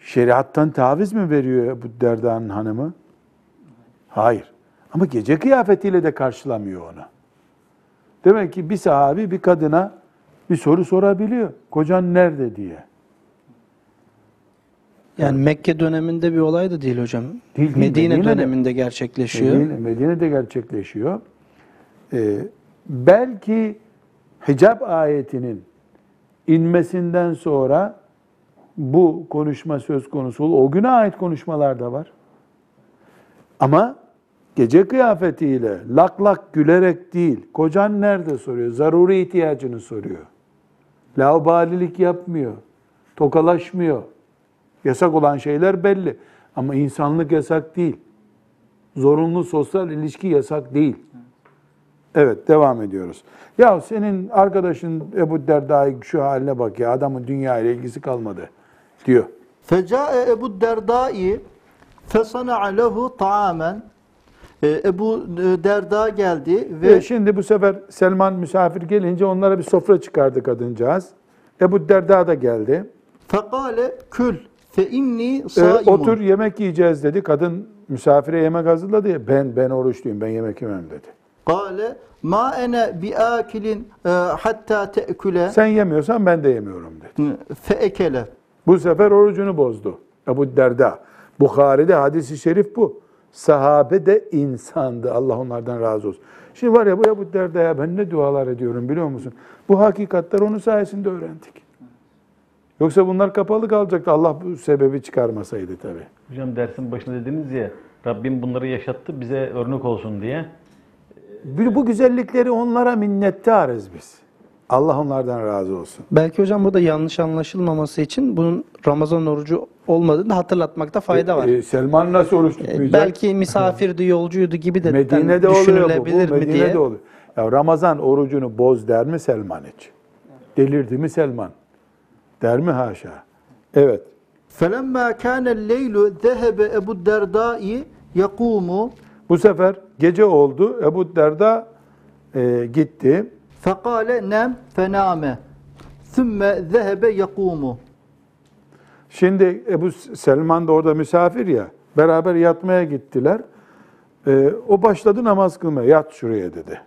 şeriattan taviz mi veriyor bu Derda'nın hanımı? Hayır. Ama gece kıyafetiyle de karşılamıyor onu. Demek ki bir sahabi bir kadına bir soru sorabiliyor. Kocan nerede diye. Yani Mekke döneminde bir olay da değil hocam. Değil, Medine Medine'de. döneminde gerçekleşiyor. Medine, Medine'de gerçekleşiyor. Ee, belki hicab ayetinin inmesinden sonra bu konuşma söz konusu. O güne ait konuşmalar da var. Ama gece kıyafetiyle lak lak gülerek değil, kocan nerede soruyor, zaruri ihtiyacını soruyor. Laubalilik yapmıyor, tokalaşmıyor. Yasak olan şeyler belli. Ama insanlık yasak değil. Zorunlu sosyal ilişki yasak değil. Evet, devam ediyoruz. Ya senin arkadaşın Ebu Derda'yı şu haline bak ya, adamın dünya ile ilgisi kalmadı diyor. Fecae Ebu Derda'yı fesana'a lehu ta'amen Ebu e, Derda geldi Ve ve şimdi bu sefer Selman misafir gelince onlara bir sofra çıkardı kadıncağız. Ebu Derda da geldi. fekale kül fe inni Ee, saimun. otur yemek yiyeceğiz dedi. Kadın misafire yemek hazırladı ya. Ben ben oruçluyum. Ben yemek yemem dedi. Kale ma ene bi akilin e, hatta te'küle Sen yemiyorsan ben de yemiyorum dedi. fe ekele. Bu sefer orucunu bozdu. Ebu Derda. Bukhari'de hadisi şerif bu. Sahabe de insandı. Allah onlardan razı olsun. Şimdi var ya bu Ebu Derda'ya ben ne dualar ediyorum biliyor musun? Bu hakikatler onun sayesinde öğrendik. Yoksa bunlar kapalı kalacaktı. Allah bu sebebi çıkarmasaydı tabii. Hocam dersin başında dediniz ya Rabbim bunları yaşattı bize örnek olsun diye. Bu bu güzellikleri onlara minnettarız biz. Allah onlardan razı olsun. Belki hocam burada yanlış anlaşılmaması için bunun Ramazan orucu olmadığını hatırlatmakta fayda var. Ee, Selman nasıl oruç E, tutmayacak? belki misafirdi, yolcuydu gibi de Medine'de oluyor bu. bu. düşünülebilir mi Medine'de diye. oluyor. Ya Ramazan orucunu boz der mi Selman hiç? Delirdi mi Selman? Der mi haşa? Evet. Felemma kâne leylu zehebe Ebu Derda'yı yakumu Bu sefer gece oldu. Ebu Derda e, gitti. Fekale nem fename. Sümme zehebe yakumu. Şimdi Ebu Selman da orada misafir ya. Beraber yatmaya gittiler. Ee, o başladı namaz kılmaya. Yat şuraya dedi.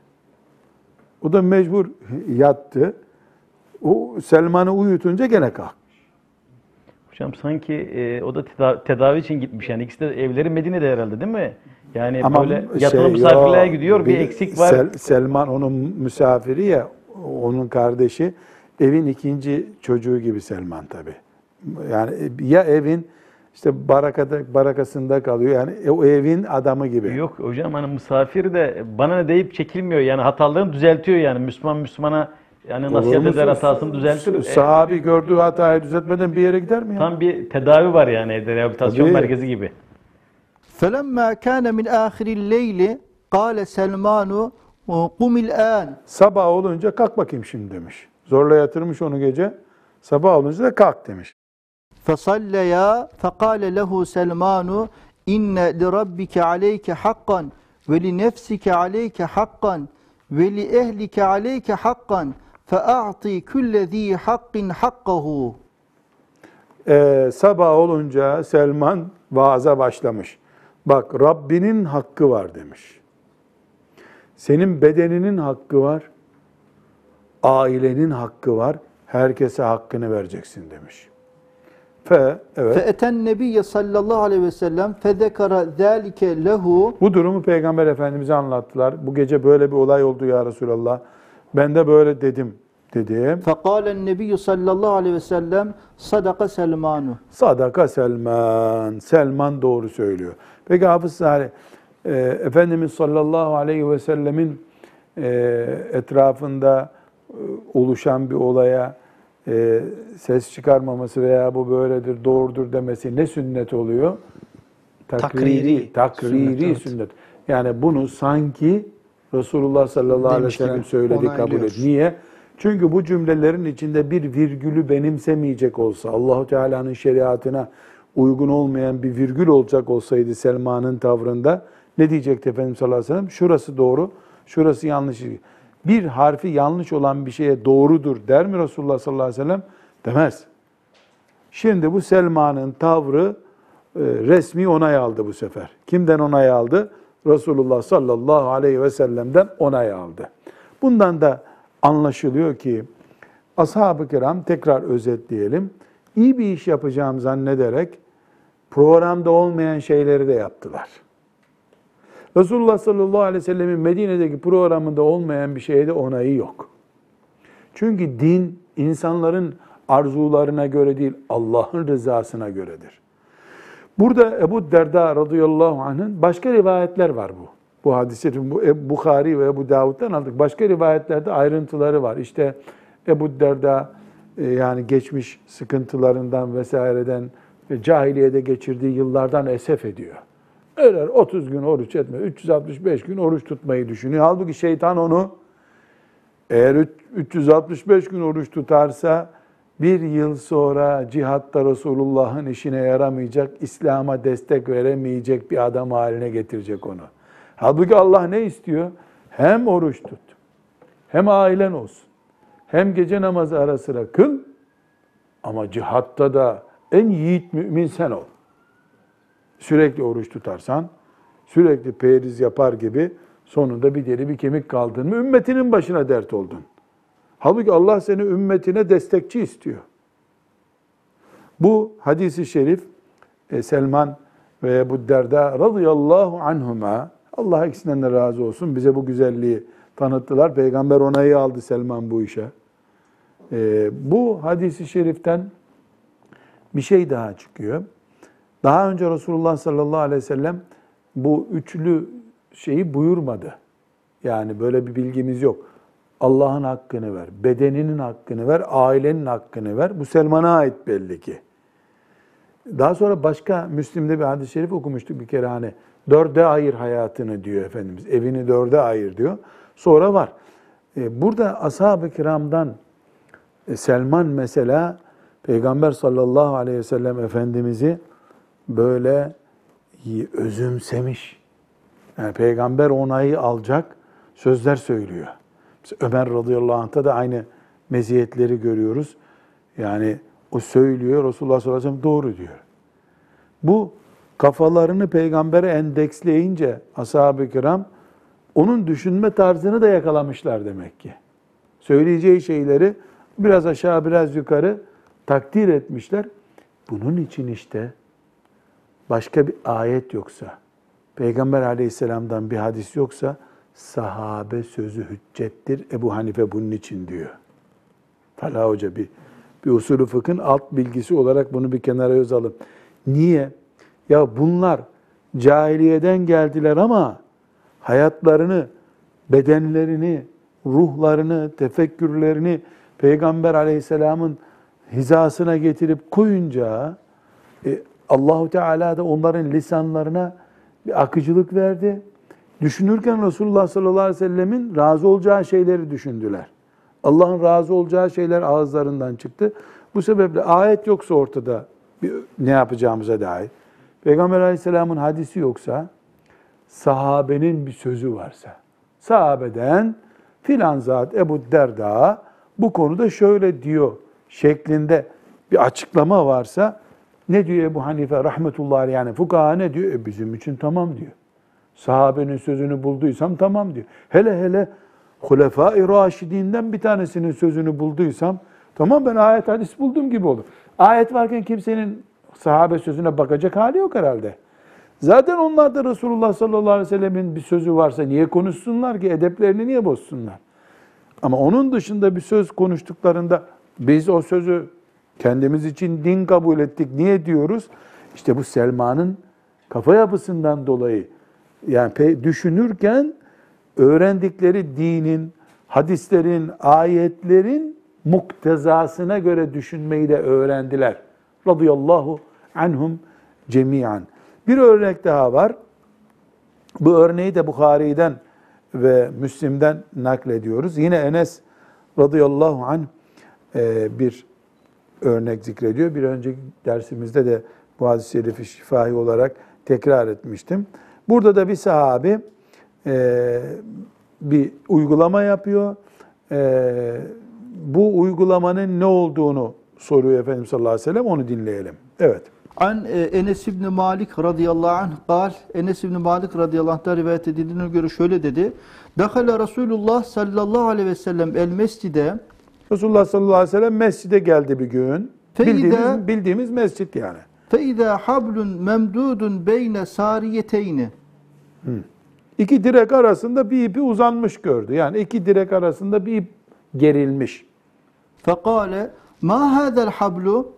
O da mecbur yattı. O Selman'ı uyutunca gene kalktı. Hocam sanki e, o da teda- tedavi için gitmiş. Yani ikisi de evleri Medine'de herhalde değil mi? Yani böyle yatılı şey, misafirliğe yok, gidiyor. Bir, eksik var. Sel- Selman onun misafiri ya, onun kardeşi. Evin ikinci çocuğu gibi Selman tabi. Yani ya evin işte barakada, barakasında kalıyor. Yani o evin adamı gibi. Yok hocam hani misafir de bana ne deyip çekilmiyor. Yani hatalarını düzeltiyor yani. Müslüman Müslümana yani Olur nasihat musun? eder hatasını düzeltir. E, Sahabi gördüğü hatayı düzeltmeden bir yere gider mi ya? Tam bir tedavi var yani evde rehabilitasyon Tabii. merkezi gibi. فَلَمَّا كَانَ مِنْ آخِرِ اللَّيْلِ قَالَ سَلْمَانُ قُمِ الْآنِ Sabah olunca kalk bakayım şimdi demiş. Zorla yatırmış onu gece. Sabah olunca da kalk demiş. فَصَلَّيَا فَقَالَ لَهُ سَلْمَانُ اِنَّ لِرَبِّكَ عَلَيْكَ حَقًّا وَلِنَفْسِكَ عَلَيْكَ حَقًّا وَلِأَهْلِكَ عَلَيْكَ حَقًّا فَأَعْطِي كُلَّ ذ۪ي حَقٍّ حَقَّهُ Ee, sabah olunca Selman vaaza başlamış. Bak Rabbinin hakkı var demiş. Senin bedeninin hakkı var. Ailenin hakkı var. Herkese hakkını vereceksin demiş. Fe, evet. فَاَتَى النَّبِيَّ sallallahu aleyhi ve sellem فَذَكَرَ ذَٰلِكَ lehu Bu durumu Peygamber Efendimiz'e anlattılar. Bu gece böyle bir olay oldu ya Resulallah. Ben de böyle dedim dedi. Fekalen Nebi sallallahu aleyhi ve sellem sadaka Selmanu. Sadaka Selman. Selman doğru söylüyor. Peki Hafız Sari, e, Efendimiz sallallahu aleyhi ve sellemin e, etrafında e, oluşan bir olaya e, ses çıkarmaması veya bu böyledir, doğrudur demesi ne sünnet oluyor? Takriri. Takriri sünnet. sünnet. Yani bunu sanki Resulullah sallallahu aleyhi ve sellem söyledi kabul onaylıyor. et. Niye? Çünkü bu cümlelerin içinde bir virgülü benimsemeyecek olsa, Allahu Teala'nın şeriatına uygun olmayan bir virgül olacak olsaydı Selman'ın tavrında ne diyecekti Efendimiz sallallahu aleyhi ve sellem? Şurası doğru, şurası yanlış. Bir harfi yanlış olan bir şeye doğrudur der mi Resulullah sallallahu aleyhi ve sellem? Demez. Şimdi bu Selman'ın tavrı e, resmi onay aldı bu sefer. Kimden onay aldı? Resulullah sallallahu aleyhi ve sellem'den onay aldı. Bundan da anlaşılıyor ki ashab-ı kiram tekrar özetleyelim. iyi bir iş yapacağım zannederek programda olmayan şeyleri de yaptılar. Resulullah sallallahu aleyhi ve sellemin Medine'deki programında olmayan bir şeyde onayı yok. Çünkü din insanların arzularına göre değil, Allah'ın rızasına göredir. Burada Ebu Derda radıyallahu anh'ın başka rivayetler var bu. Bu hadisi Bukhari ve Ebu Davud'dan aldık. Başka rivayetlerde ayrıntıları var. İşte Ebu Derda e, yani geçmiş sıkıntılarından vesaireden ve cahiliyede geçirdiği yıllardan esef ediyor. Öyle 30 gün oruç etme, 365 gün oruç tutmayı düşünüyor. Halbuki şeytan onu eğer üç- 365 gün oruç tutarsa bir yıl sonra cihatta Resulullah'ın işine yaramayacak, İslam'a destek veremeyecek bir adam haline getirecek onu. Halbuki Allah ne istiyor? Hem oruç tut, hem ailen olsun, hem gece namazı ara sıra kıl, ama cihatta da en yiğit mümin sen ol. Sürekli oruç tutarsan, sürekli periz yapar gibi sonunda bir deri bir kemik kaldın mı ümmetinin başına dert oldun. Halbuki Allah seni ümmetine destekçi istiyor. Bu hadisi şerif e, Selman ve Ebu Derda radıyallahu anhuma Allah ikisinden de razı olsun bize bu güzelliği tanıttılar. Peygamber onayı aldı Selman bu işe. E, bu hadisi şeriften bir şey daha çıkıyor. Daha önce Resulullah sallallahu aleyhi ve sellem bu üçlü şeyi buyurmadı. Yani böyle bir bilgimiz yok. Allah'ın hakkını ver, bedeninin hakkını ver, ailenin hakkını ver. Bu Selman'a ait belli ki. Daha sonra başka Müslim'de bir hadis-i şerif okumuştuk bir kere hani dörde ayır hayatını diyor Efendimiz. Evini dörde ayır diyor. Sonra var. E, Burada ashab-ı kiramdan e, Selman mesela Peygamber sallallahu aleyhi ve sellem Efendimiz'i böyle özümsemiş. Yani peygamber onayı alacak sözler söylüyor. Ömer radıyallahu anh'ta da aynı meziyetleri görüyoruz. Yani o söylüyor, Resulullah sallallahu aleyhi ve sellem doğru diyor. Bu kafalarını peygambere endeksleyince ashab-ı kiram onun düşünme tarzını da yakalamışlar demek ki. Söyleyeceği şeyleri biraz aşağı biraz yukarı takdir etmişler. Bunun için işte başka bir ayet yoksa, Peygamber aleyhisselamdan bir hadis yoksa sahabe sözü hüccettir. Ebu Hanife bunun için diyor. Talha Hoca bir, bir usulü fıkhın alt bilgisi olarak bunu bir kenara yazalım. Niye? Ya bunlar cahiliyeden geldiler ama hayatlarını, bedenlerini, ruhlarını, tefekkürlerini Peygamber aleyhisselamın hizasına getirip koyunca e, Allahu Teala da onların lisanlarına bir akıcılık verdi. Düşünürken Resulullah sallallahu aleyhi ve sellemin razı olacağı şeyleri düşündüler. Allah'ın razı olacağı şeyler ağızlarından çıktı. Bu sebeple ayet yoksa ortada bir, ne yapacağımıza dair. Peygamber aleyhisselamın hadisi yoksa, sahabenin bir sözü varsa, sahabeden filan zat Ebu Derda bu konuda şöyle diyor şeklinde bir açıklama varsa ne diyor Ebu Hanife rahmetullahi yani fukaha ne diyor? E bizim için tamam diyor. Sahabenin sözünü bulduysam tamam diyor. Hele hele Hulefai Raşidinden bir tanesinin sözünü bulduysam tamam ben ayet hadis buldum gibi olur. Ayet varken kimsenin sahabe sözüne bakacak hali yok herhalde. Zaten onlar da Resulullah sallallahu aleyhi ve sellemin bir sözü varsa niye konuşsunlar ki? Edeplerini niye bozsunlar? Ama onun dışında bir söz konuştuklarında biz o sözü kendimiz için din kabul ettik. Niye diyoruz? İşte bu Selma'nın kafa yapısından dolayı yani düşünürken öğrendikleri dinin, hadislerin, ayetlerin muktezasına göre düşünmeyi de öğrendiler. Radıyallahu anhum cemiyan. Bir örnek daha var. Bu örneği de Bukhari'den ve Müslim'den naklediyoruz. Yine Enes radıyallahu anh e, bir örnek zikrediyor. Bir önceki dersimizde de bu hadis-i şerifi şifahi olarak tekrar etmiştim. Burada da bir sahabi e, bir uygulama yapıyor. E, bu uygulamanın ne olduğunu soruyor Efendimiz sallallahu aleyhi ve sellem. Onu dinleyelim. Evet. An e, Enes İbni Malik radıyallahu anh kal, Enes İbni Malik radıyallahu anh'ta rivayet edildiğine göre şöyle dedi. Dakhala Resulullah sallallahu aleyhi ve sellem el mescide Resulullah sallallahu aleyhi ve sellem mescide geldi bir gün. Bildiğimiz, bildiğimiz mescit yani. fe izâ hablun memdudun beyne sariyeteyni. İki direk arasında bir ipi uzanmış gördü. Yani iki direk arasında bir ip gerilmiş. Fekale ma hadel hablu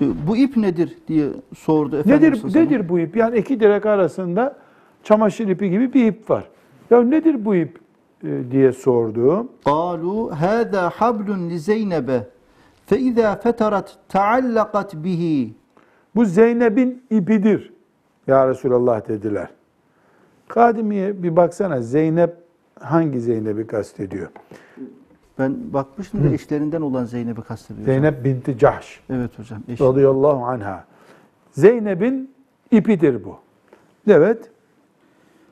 E, bu ip nedir diye sordu Efendimiz Nedir sallallahu aleyhi ve nedir bu ip? Yani iki direk arasında çamaşır ipi gibi bir ip var. Ya nedir bu ip e, diye sordu. قالوا هذا حبل لزينب فإذا فترت تعلقت به bu Zeynep'in ipidir. Ya Resulallah dediler. Kadimiye bir baksana Zeynep hangi Zeynep'i kastediyor? Ben bakmıştım da eşlerinden olan Zeynep'i kastediyor. Zeynep binti Cahş. Evet hocam. Eşi. Radıyallahu anha. Zeynep'in ipidir bu. Evet.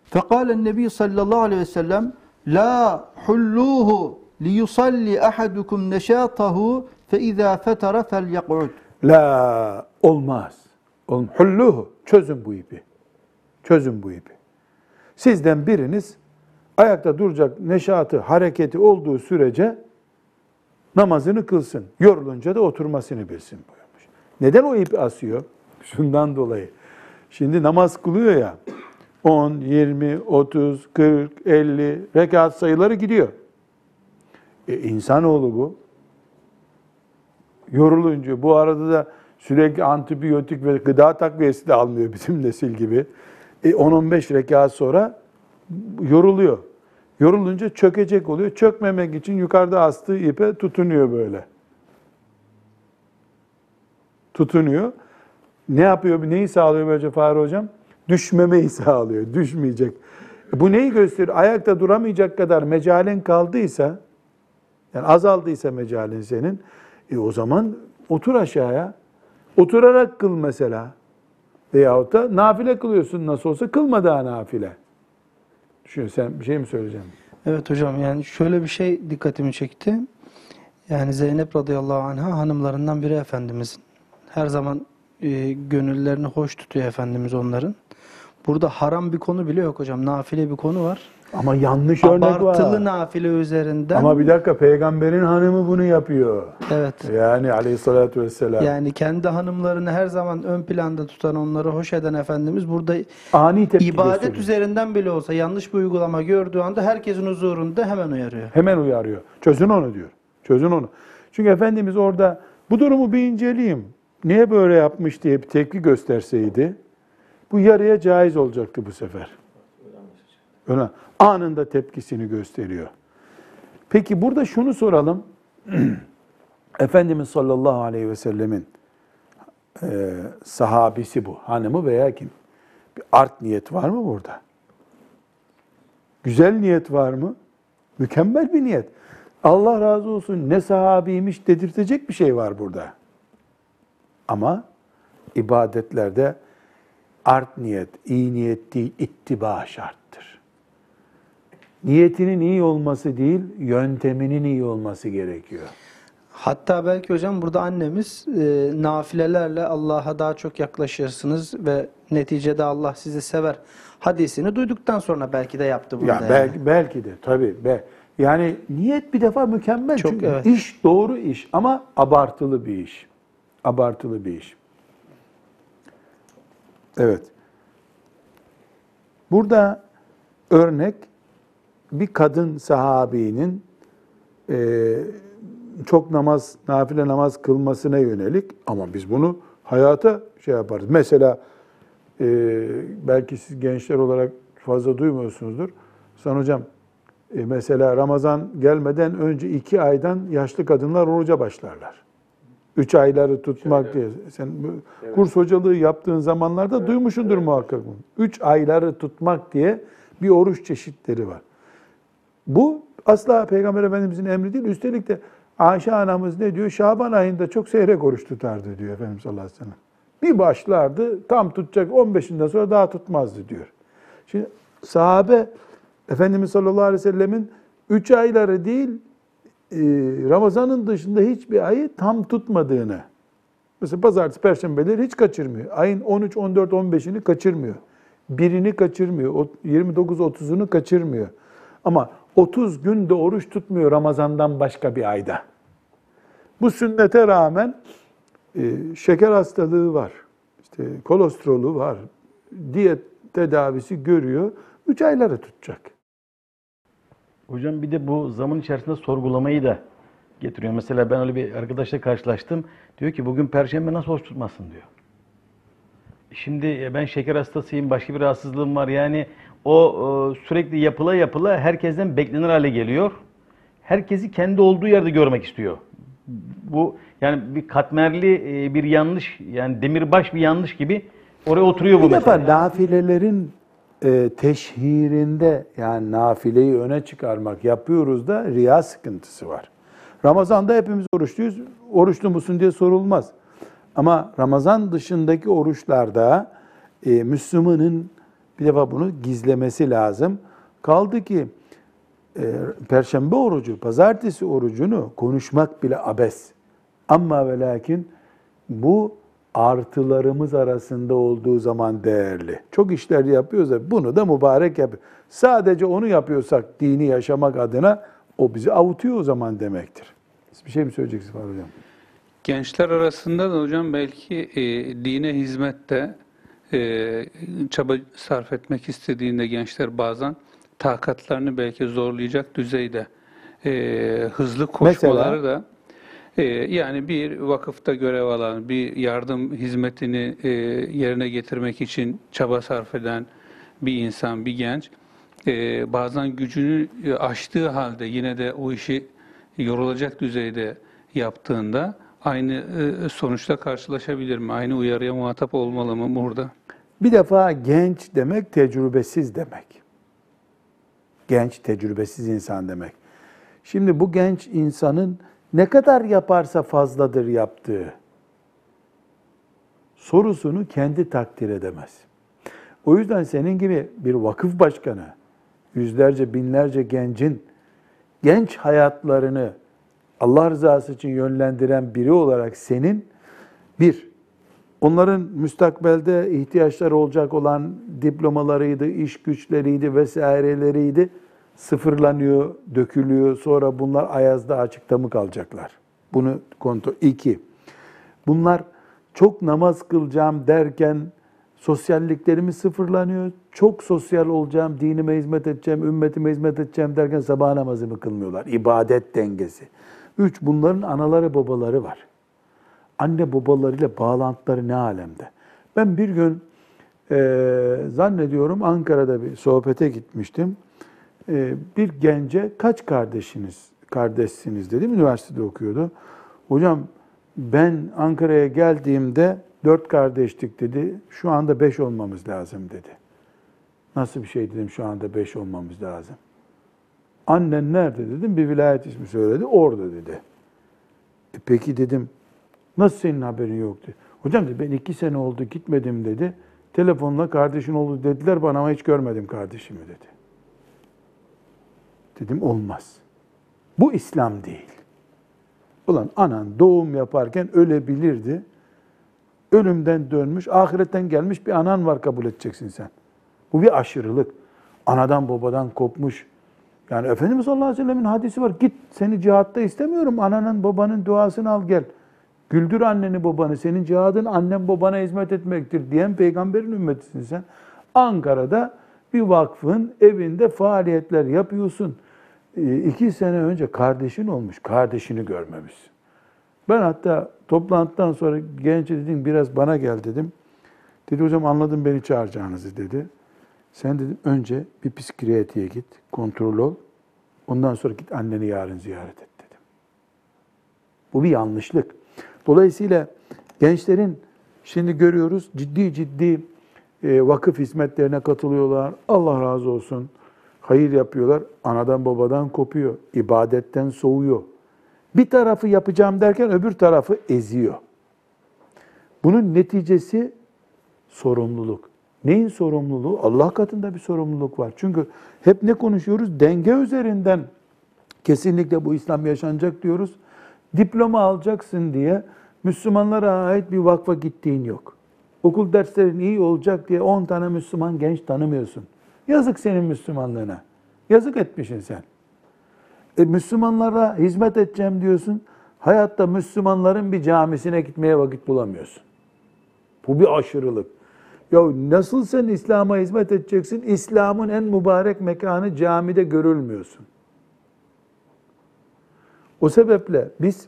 Fekalen Nebi sallallahu aleyhi ve sellem La hulluhu li yusalli ahadukum neşatahu fe izâ fetara fel yak'ud. La olmaz. Olm Hulluhu. Çözün bu ipi. Çözün bu ipi. Sizden biriniz ayakta duracak neşatı, hareketi olduğu sürece namazını kılsın. Yorulunca da oturmasını bilsin buyurmuş. Neden o ipi asıyor? <laughs> Şundan dolayı. Şimdi namaz kılıyor ya. 10, 20, 30, 40, 50 rekat sayıları gidiyor. E, insanoğlu bu yorulunca bu arada da sürekli antibiyotik ve gıda takviyesi de almıyor bizim <laughs> nesil gibi. E 10-15 rekat sonra yoruluyor. Yorulunca çökecek oluyor. Çökmemek için yukarıda astığı ipe tutunuyor böyle. Tutunuyor. Ne yapıyor? Neyi sağlıyor böylece Fahri Hocam? Düşmemeyi <laughs> sağlıyor. Düşmeyecek. Bu neyi gösteriyor? Ayakta duramayacak kadar mecalen kaldıysa, yani azaldıysa mecalin senin, e o zaman otur aşağıya. Oturarak kıl mesela. Veyahut da nafile kılıyorsun nasıl olsa kılma daha nafile. Düşün sen bir şey mi söyleyeceksin? Evet hocam yani şöyle bir şey dikkatimi çekti. Yani Zeynep radıyallahu anha hanımlarından biri Efendimizin. Her zaman e, gönüllerini hoş tutuyor Efendimiz onların. Burada haram bir konu bile yok hocam. Nafile bir konu var. Ama yanlış örnek Abartılı var. nafile üzerinden. Ama bir dakika peygamberin hanımı bunu yapıyor. Evet. Yani aleyhissalatü vesselam. Yani kendi hanımlarını her zaman ön planda tutan, onları hoş eden Efendimiz burada Ani tepki ibadet gösteriyor. üzerinden bile olsa yanlış bir uygulama gördüğü anda herkesin huzurunda hemen uyarıyor. Hemen uyarıyor. Çözün onu diyor. Çözün onu. Çünkü Efendimiz orada bu durumu bir inceleyeyim. Niye böyle yapmış diye bir tepki gösterseydi bu yarıya caiz olacaktı bu sefer. Öyle anında tepkisini gösteriyor. Peki burada şunu soralım. <clears throat> Efendimiz sallallahu aleyhi ve sellemin e, sahabisi bu. Hanımı veya kim? Bir art niyet var mı burada? Güzel niyet var mı? Mükemmel bir niyet. Allah razı olsun ne sahabiymiş dedirtecek bir şey var burada. Ama ibadetlerde art niyet, iyi niyet değil, ittiba şarttır. Niyetinin iyi olması değil, yönteminin iyi olması gerekiyor. Hatta belki hocam burada annemiz e, nafilelerle Allah'a daha çok yaklaşırsınız ve neticede Allah sizi sever hadisini duyduktan sonra belki de yaptı bunu. Ya yani. belki belki de tabii be. Yani niyet bir defa mükemmel Çok, çünkü evet. iş doğru iş ama abartılı bir iş. Abartılı bir iş. Evet. Burada örnek bir kadın sahabinin e, çok namaz, nafile namaz kılmasına yönelik ama biz bunu hayata şey yaparız. Mesela e, belki siz gençler olarak fazla duymuyorsunuzdur. Sen hocam e, mesela Ramazan gelmeden önce iki aydan yaşlı kadınlar oruca başlarlar. Üç ayları tutmak diye. Sen bu kurs hocalığı yaptığın zamanlarda duymuşsundur muhakkak bunu. Üç ayları tutmak diye bir oruç çeşitleri var. Bu asla Peygamber Efendimizin emri değil. Üstelik de Ayşe anamız ne diyor? Şaban ayında çok seyrek oruç tutardı diyor Efendimiz sallallahu aleyhi ve sellem. Bir başlardı, tam tutacak 15'inden sonra daha tutmazdı diyor. Şimdi sahabe Efendimiz sallallahu aleyhi ve sellemin 3 ayları değil, e, Ramazan'ın dışında hiçbir ayı tam tutmadığını, mesela pazartesi, perşembeleri hiç kaçırmıyor. Ayın 13, 14, 15'ini kaçırmıyor. Birini kaçırmıyor, o 29-30'unu kaçırmıyor. Ama 30 gün de oruç tutmuyor Ramazan'dan başka bir ayda. Bu sünnete rağmen e, şeker hastalığı var, işte kolesterolü var, diyet tedavisi görüyor, 3 ayları tutacak. Hocam bir de bu zaman içerisinde sorgulamayı da getiriyor. Mesela ben öyle bir arkadaşla karşılaştım. Diyor ki bugün perşembe nasıl oruç tutmasın diyor. Şimdi e, ben şeker hastasıyım, başka bir rahatsızlığım var. Yani o e, sürekli yapıla yapıla herkesten beklenir hale geliyor. Herkesi kendi olduğu yerde görmek istiyor. Bu yani bir katmerli e, bir yanlış, yani demirbaş bir yanlış gibi oraya oturuyor bu Bir defa mesela. nafilelerin e, teşhirinde yani nafileyi öne çıkarmak yapıyoruz da riya sıkıntısı var. Ramazan'da hepimiz oruçluyuz. Oruçlu musun diye sorulmaz. Ama Ramazan dışındaki oruçlarda e, Müslümanın bir defa bunu gizlemesi lazım. Kaldı ki e, Perşembe orucu, Pazartesi orucunu konuşmak bile abes. Ama ve lakin bu artılarımız arasında olduğu zaman değerli. Çok işler yapıyoruz da bunu da mübarek yap. Sadece onu yapıyorsak dini yaşamak adına o bizi avutuyor o zaman demektir. Siz bir şey mi söyleyeceksiniz Fahri Hocam? Gençler arasında da hocam belki e, dine hizmette e, çaba sarf etmek istediğinde gençler bazen takatlarını belki zorlayacak düzeyde e, hızlı koşmaları da e, yani bir vakıfta görev alan, bir yardım hizmetini e, yerine getirmek için çaba sarf eden bir insan, bir genç e, bazen gücünü e, aştığı halde yine de o işi yorulacak düzeyde yaptığında aynı e, sonuçla karşılaşabilir mi? Aynı uyarıya muhatap olmalı mı burada? Bir defa genç demek tecrübesiz demek. Genç tecrübesiz insan demek. Şimdi bu genç insanın ne kadar yaparsa fazladır yaptığı sorusunu kendi takdir edemez. O yüzden senin gibi bir vakıf başkanı, yüzlerce binlerce gencin genç hayatlarını Allah rızası için yönlendiren biri olarak senin bir, onların müstakbelde ihtiyaçları olacak olan diplomalarıydı, iş güçleriydi vesaireleriydi sıfırlanıyor, dökülüyor. Sonra bunlar ayazda açıkta mı kalacaklar? Bunu kontrol. İki, bunlar çok namaz kılacağım derken sosyalliklerimiz sıfırlanıyor. Çok sosyal olacağım, dinime hizmet edeceğim, ümmetime hizmet edeceğim derken sabah namazımı kılmıyorlar. İbadet dengesi. Üç, bunların anaları babaları var. Anne babalarıyla bağlantıları ne alemde? Ben bir gün e, zannediyorum Ankara'da bir sohbete gitmiştim. E, bir gence kaç kardeşiniz, kardeşsiniz dedim. Üniversitede okuyordu. Hocam ben Ankara'ya geldiğimde dört kardeştik dedi. Şu anda beş olmamız lazım dedi. Nasıl bir şey dedim şu anda beş olmamız lazım. Annen nerede dedim. Bir vilayet ismi söyledi. Orada dedi. E peki dedim. Nasıl senin haberin yoktu? Hocam dedi ben iki sene oldu gitmedim dedi. Telefonla kardeşin oldu dediler bana ama hiç görmedim kardeşimi dedi. Dedim olmaz. Bu İslam değil. Ulan anan doğum yaparken ölebilirdi. Ölümden dönmüş, ahiretten gelmiş bir anan var kabul edeceksin sen. Bu bir aşırılık. Anadan babadan kopmuş. Yani Efendimiz sallallahu aleyhi ve sellemin hadisi var. Git seni cihatta istemiyorum. Ananın babanın duasını al gel. Güldür anneni babanı. Senin cihadın annen babana hizmet etmektir diyen peygamberin ümmetisin sen. Ankara'da bir vakfın evinde faaliyetler yapıyorsun. Ee, iki sene önce kardeşin olmuş. Kardeşini görmemişsin. Ben hatta toplantıdan sonra gence dedim biraz bana gel dedim. Dedi hocam anladım beni çağıracağınızı dedi. Sen dedim önce bir psikiyatriye git, kontrol ol. Ondan sonra git anneni yarın ziyaret et dedim. Bu bir yanlışlık. Dolayısıyla gençlerin şimdi görüyoruz ciddi ciddi e, vakıf hizmetlerine katılıyorlar. Allah razı olsun. Hayır yapıyorlar. Anadan babadan kopuyor. ibadetten soğuyor. Bir tarafı yapacağım derken öbür tarafı eziyor. Bunun neticesi sorumluluk. Neyin sorumluluğu? Allah katında bir sorumluluk var. Çünkü hep ne konuşuyoruz? Denge üzerinden kesinlikle bu İslam yaşanacak diyoruz. Diploma alacaksın diye Müslümanlara ait bir vakfa gittiğin yok. Okul derslerin iyi olacak diye 10 tane Müslüman genç tanımıyorsun. Yazık senin Müslümanlığına. Yazık etmişsin sen. E, Müslümanlara hizmet edeceğim diyorsun. Hayatta Müslümanların bir camisine gitmeye vakit bulamıyorsun. Bu bir aşırılık. Ya nasıl sen İslam'a hizmet edeceksin? İslam'ın en mübarek mekanı camide görülmüyorsun. O sebeple biz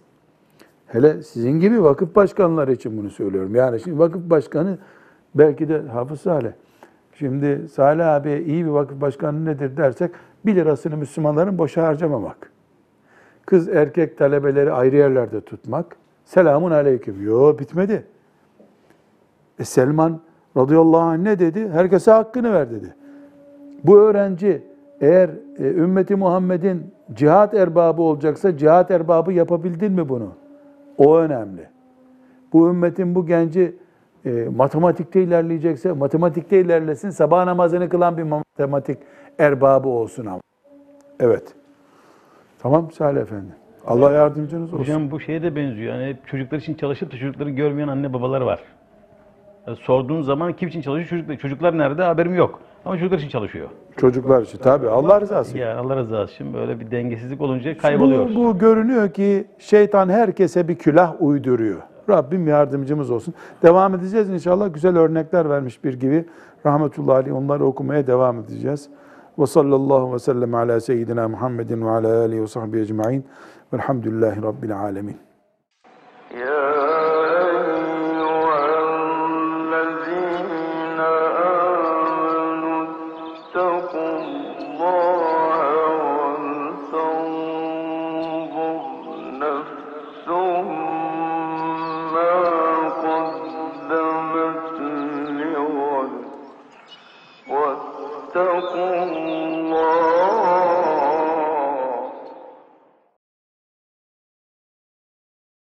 hele sizin gibi vakıf başkanları için bunu söylüyorum. Yani şimdi vakıf başkanı belki de Hafız Salih. Şimdi Salih abi iyi bir vakıf başkanı nedir dersek 1 lirasını Müslümanların boşa harcamamak. Kız erkek talebeleri ayrı yerlerde tutmak. Selamun aleyküm. Yo bitmedi. E Selman radıyallahu anh ne dedi? Herkese hakkını ver dedi. Bu öğrenci eğer e, ümmeti Muhammed'in cihat erbabı olacaksa cihat erbabı yapabildin mi bunu? O önemli. Bu ümmetin bu genci e, matematikte ilerleyecekse matematikte ilerlesin. Sabah namazını kılan bir matematik erbabı olsun ama. Evet. Tamam Salih Efendi. Allah yardımcınız olsun. Hocam bu şeye de benziyor. Yani hep çocuklar için çalışıp da çocukları görmeyen anne babalar var. Yani sorduğun zaman kim için çalışıyor? Çocuklar, çocuklar nerede? Haberim yok. Ama çocuklar için çalışıyor. Çocuklar için tabii Allah rızası için. Ya Allah razı olsun. Böyle bir dengesizlik olunca kayboluyoruz. Bu, bu görünüyor ki şeytan herkese bir külah uyduruyor. Rabbim yardımcımız olsun. Devam edeceğiz inşallah. Güzel örnekler vermiş bir gibi. Rahmetullahi aleyh onları okumaya devam edeceğiz. Ve sallallahu ve sellem ala seyyidina Muhammedin ve ala alihi ve sahbihi ecma'in. Velhamdülillahi Rabbil alemin. يا